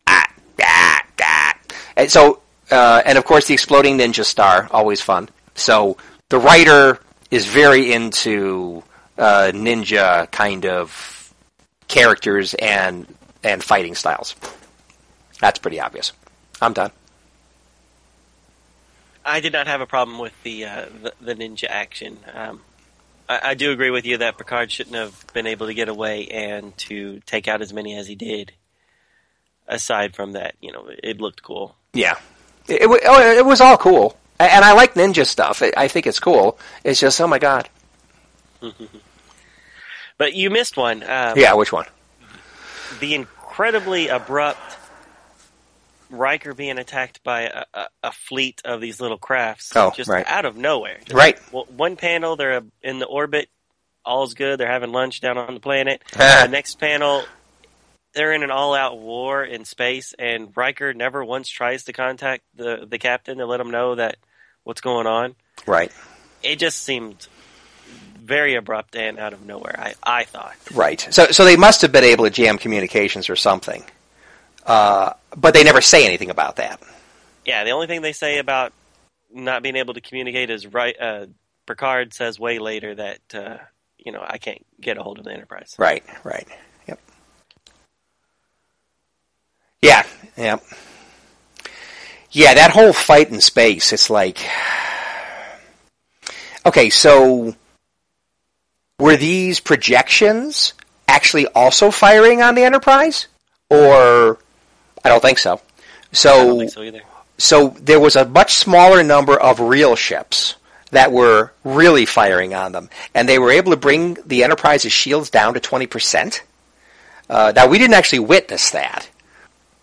Ah, ah, ah. And so, uh, and of course, the exploding ninja star, always fun. So the writer is very into uh, ninja kind of characters and and fighting styles. That's pretty obvious. I'm done. I did not have a problem with the uh, the, the ninja action. Um, I, I do agree with you that Picard shouldn't have been able to get away and to take out as many as he did. Aside from that, you know, it looked cool. Yeah, it, it, oh, it was all cool, and I like ninja stuff. I, I think it's cool. It's just, oh my god. But you missed one. Um, Yeah, which one? the incredibly abrupt Riker being attacked by a, a, a fleet of these little crafts, Oh, just right. out of nowhere. Right. Well, one panel, they're in the orbit, all's good. They're having lunch down on the planet. the next panel, they're in an all-out war in space, and Riker never once tries to contact the the captain to let him know that what's going on. Right. It just seemed very abrupt and out of nowhere. I I thought. Right. So so they must have been able to jam communications or something. Uh, but they never say anything about that. Yeah, the only thing they say about not being able to communicate is right. Uh, Picard says way later that uh, you know I can't get a hold of the Enterprise. Right. Right. Yep. Yeah. Yep. Yeah, that whole fight in space, it's like Okay, so were these projections actually also firing on the Enterprise? Or I don't think so. So I don't think so either. so there was a much smaller number of real ships that were really firing on them, and they were able to bring the Enterprise's shields down to twenty percent. Uh, now we didn't actually witness that.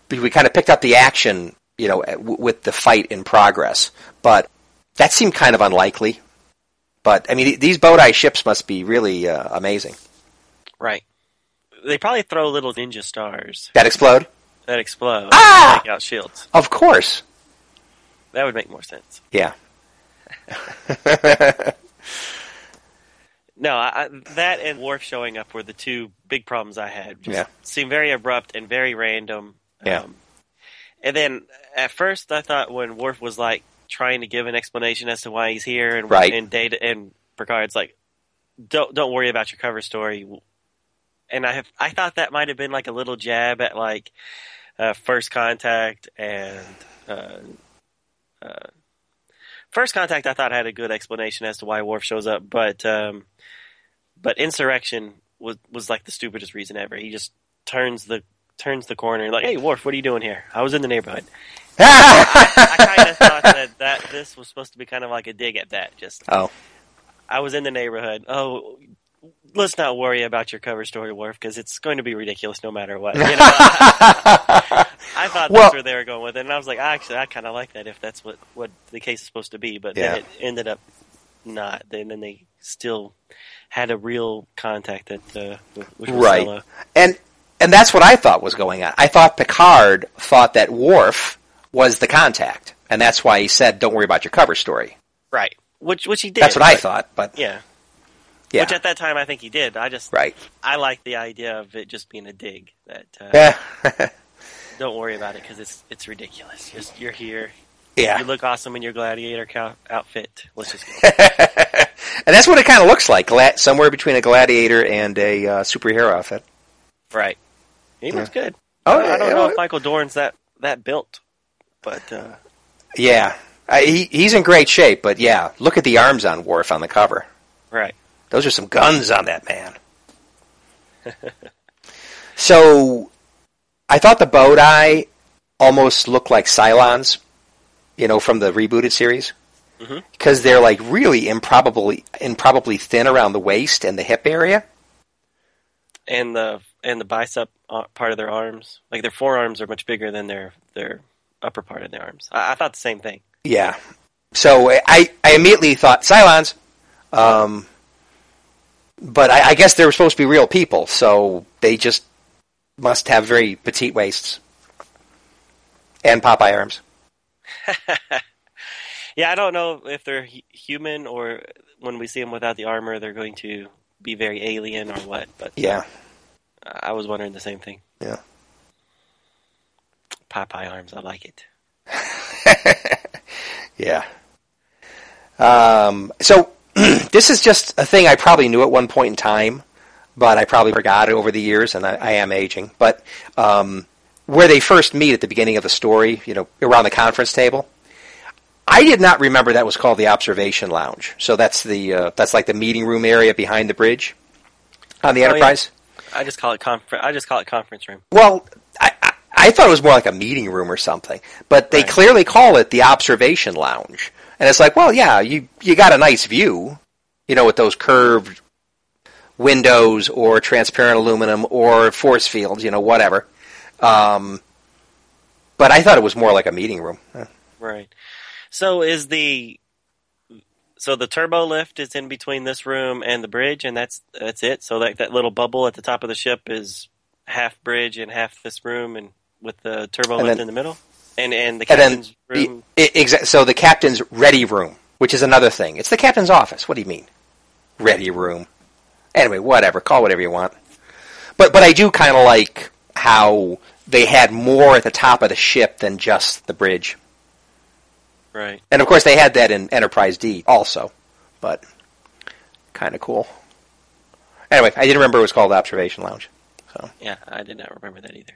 We, we kind of picked up the action, you know, w- with the fight in progress, but that seemed kind of unlikely. But I mean, these Bodai ships must be really uh, amazing. Right. They probably throw little ninja stars That explode, that explode Ah! out shields. of course. That would make more sense. Yeah. No, I- that and Worf showing up were the two big problems I had. Just Yeah. seemed very abrupt and very random. Yeah. Um, and then at first I thought when Worf was like trying to give an explanation as to why he's here and Right. and Data and Picard's like, don't don't worry about your cover story. And I have I thought that might have been like a little jab at like uh, first contact and uh, uh, first contact. I thought had a good explanation as to why Worf shows up, but um, but insurrection was was like the stupidest reason ever. He just turns the turns the corner like, "Hey, Worf, what are you doing here? I was in the neighborhood." I kind of thought that that this was supposed to be kind of like a dig at that. Just oh, I was in the neighborhood. Oh, let's not worry about your cover story, Worf, because it's going to be ridiculous no matter what. You know, I, I thought Well- that's where they were going with it, and I was like, actually, I kind of like that if that's what what the case is supposed to be. But Yeah. then it ended up not. Then then they still had a real contact that uh, which was Right. Stella. and and that's what I thought was going on. I thought Picard thought that Worf was the contact, and that's why he said, "Don't worry about your cover story." right? Which which he did. That's what I thought. But Yeah. yeah, Which at that time I think he did. I just right. I like the idea of it just being a dig. That uh, Yeah, don't worry about it because it's it's ridiculous. Just you're here. yeah. You look awesome in your gladiator cow- outfit. Let's just go. and that's what it kind of looks like, gla- somewhere between a gladiator and a uh, superhero outfit. right. He looks good. Oh, I don't yeah, know yeah. if Michael Dorn's that that built, but uh, Yeah, I, he, he's in great shape. But yeah, look at the arms on Worf on the cover. right. Those are some guns on that man. so, I thought the Bodai almost looked like Cylons, you know, from the rebooted series, because they're like really improbably improbably thin around the waist and the hip area. And the and the bicep uh, part of their arms, like their forearms, are much bigger than their their upper part of their arms. I, I thought the same thing. Yeah. So I I immediately thought Cylons, um, but I, I guess they were supposed to be real people, so they just must have very petite waists and Popeye arms. Yeah, I don't know if they're human or when we see them without the armor, they're going to be very alien or what. But Yeah. I was wondering the same thing. Yeah. Popeye arms, I like it. Yeah. Um, so this is just a thing I probably knew at one point in time, but I probably forgot it over the years, and I, I am aging. But um, where they first meet at the beginning of the story, you know, around the conference table, I did not remember that was called the observation lounge. So that's the uh, that's like the meeting room area behind the bridge on the Oh, yeah. Enterprise. I just call it conference. I just call it conference room. Well, I, thought it was more like a meeting room or something, but they Right. clearly call it the observation lounge, and it's like, well, yeah, you you got a nice view, you know, with those curved windows or transparent aluminum or force fields, you know, whatever. Um, but I thought it was more like a meeting room. Right. So is the so the turbo lift is in between this room and the bridge, and that's that's it. So that that little bubble at the top of the ship is half bridge and half this room, and with the turbo then- in the middle, and and the And then, captain's room. I- I- exa- so the captain's ready room, which is another thing. It's the captain's office. What do you mean? ready room. Anyway, whatever. Call whatever you want. But but I do kind of like how they had more at the top of the ship than just the bridge. Right. And of course, they had that in Enterprise D also, but kind of cool. Anyway, I didn't remember it was called Observation Lounge. So Yeah, I did not remember that either.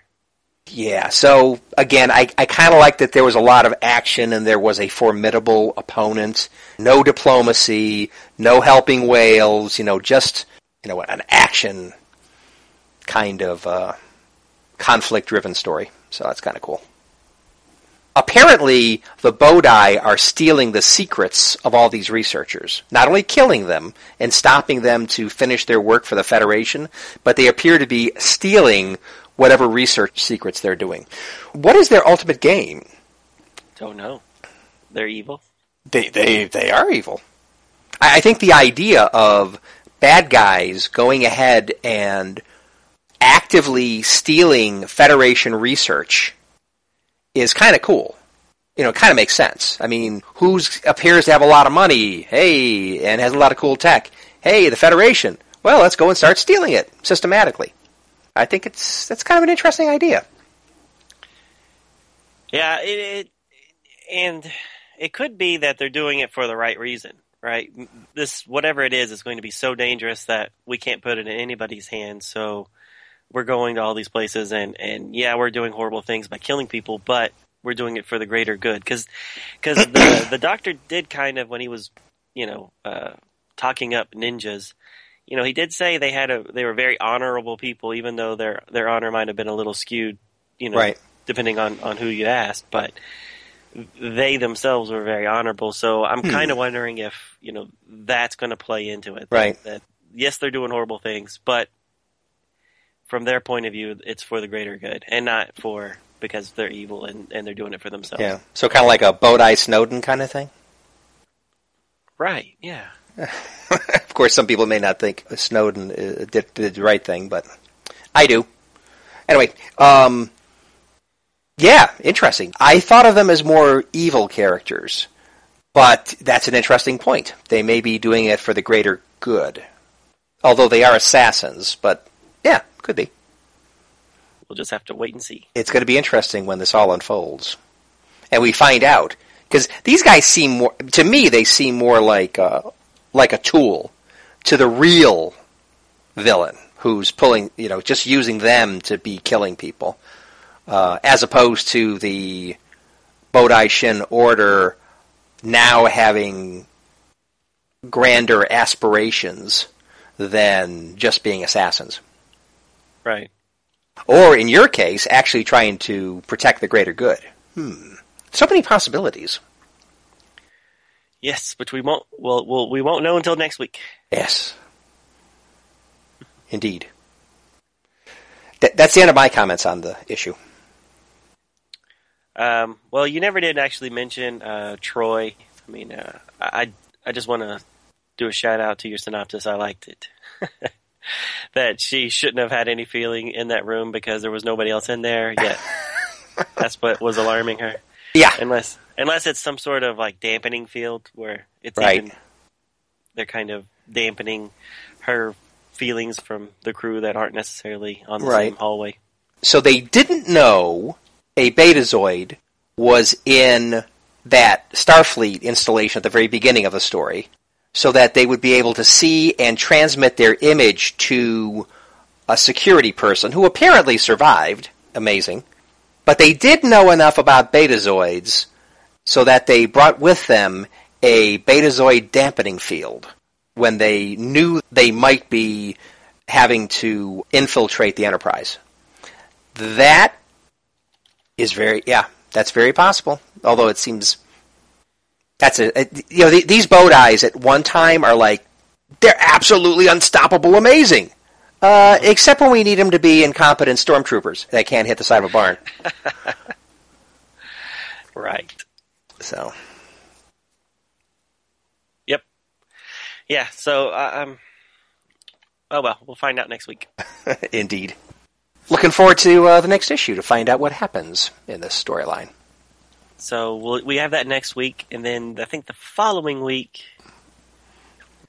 Yeah, so again, I, I kind of like that there was a lot of action and there was a formidable opponent. No diplomacy, no helping whales, you know, just you know an action kind of uh, conflict-driven story. So that's kind of cool. Apparently, the Bodai are stealing the secrets of all these researchers, not only killing them and stopping them to finish their work for the Federation, but they appear to be stealing whatever research secrets they're doing. What is their ultimate game? Don't know. They're evil. They they they are evil. I, I think the idea of bad guys going ahead and actively stealing Federation research is kind of cool. You know, it kind of makes sense. I mean, who appears to have a lot of money? Hey, and has a lot of cool tech. Hey, the Federation. Well, let's go and start stealing it systematically. I think it's that's kind of an interesting idea. Yeah, it, it and it could be that they're doing it for the right reason, right? This whatever it is is going to be so dangerous that we can't put it in anybody's hands. So we're going to all these places and and yeah, we're doing horrible things by killing people, but we're doing it for the greater good because because the the doctor did kind of when he was you know uh, talking up ninjas. You know, he did say they had a they were very honorable people, even though their their honor might have been a little skewed. You know, Right. depending on on who you asked, but they themselves were very honorable. So I'm Hmm. kind of wondering if you know that's going to play into it. Right. That yes, they're doing horrible things, but from their point of view, it's for the greater good and not for because they're evil and, and they're doing it for themselves. Yeah. So kind of like a Bodai Snowden kind of thing. Right. Yeah. of course, some people may not think Snowden uh, did, did the right thing, but I do. Anyway, um, yeah, interesting. I thought of them as more evil characters, but that's an interesting point. They may be doing it for the greater good, although they are assassins. But yeah, could be. We'll just have to wait and see. It's going to be interesting when this all unfolds, and we find out because these guys seem more to me. They seem more like uh, like a tool to the real villain who's pulling, you know, just using them to be killing people, uh, as opposed to the Bodai Shin Order now having grander aspirations than just being assassins. Right. Or, in your case, actually trying to protect the greater good. Hmm. So many possibilities. Yes, but we won't. Well, we'll we won't know until next week. Yes. Indeed. Th- that's the end of my comments on the issue. Um, well, you never did actually mention uh, Troi. I mean, uh, I I just want to do a shout out to your synopsis. I liked it. that she shouldn't have had any feeling in that room because there was nobody else in there. Yet that's what was alarming her. Yeah. Unless unless it's some sort of like dampening field where it's Right. even they're kind of dampening her feelings from the crew that aren't necessarily on the Right. same hallway. So they didn't know a Betazoid was in that Starfleet installation at the very beginning of the story, so that they would be able to see and transmit their image to a security person who apparently survived. Amazing. But they did know enough about Betazoids so that they brought with them a Betazoid dampening field when they knew they might be having to infiltrate the Enterprise. That is very yeah, that's very possible. Although it seems that's a, a- you know the, these Bodais at one time are like they're absolutely unstoppable, amazing. Uh, except when we need them to be incompetent stormtroopers that can't hit the side of a barn. Right. So Yep. Yeah. So uh, um. Oh well, we'll find out next week. indeed, looking forward to uh, the next issue to find out what happens in this storyline. So we'll, we have that next week, and then I think the following week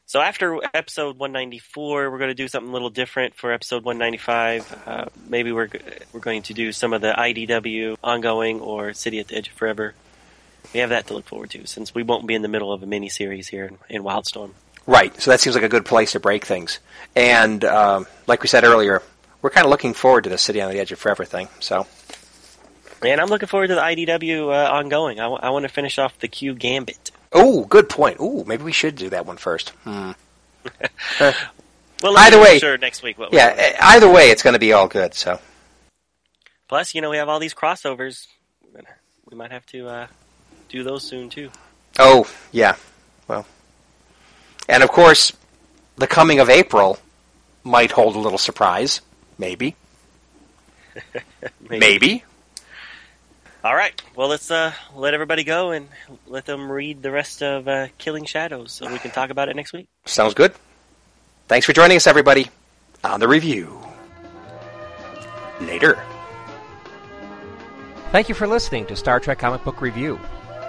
So after episode 194, we're going to do something a little different for episode 195. Uh, maybe we're we're going to do some of the IDW ongoing or City at the Edge of Forever. We have that to look forward to since we won't be in the middle of a mini series here in, in Wildstorm. Right. So that seems like a good place to break things. And um, like we said earlier, we're kind of looking forward to the City on the Edge of Forever thing. So. And I'm looking forward to the IDW uh, ongoing. I, w- I want to finish off the Q Gambit. Oh, good point. Ooh, maybe we should do that one first. Hmm. well, either way, sure next week. yeah, either way, it's going to be all good. So. Plus, you know, we have all these crossovers. We might have to uh, do those soon too. Oh yeah, well, and of course, the coming of April might hold a little surprise. Maybe. Maybe. Maybe. All right. Well, let's uh, let everybody go and let them read the rest of uh, Killing Shadows so we can talk about it next week. Sounds good. Thanks for joining us, everybody, on the review. Later. Thank you for listening to Star Trek Comic Book Review.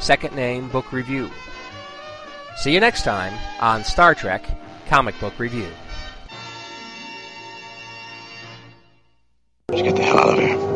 Second Name Book Review. See you next time on Star Trek Comic Book Review. Let's get the hell out of here.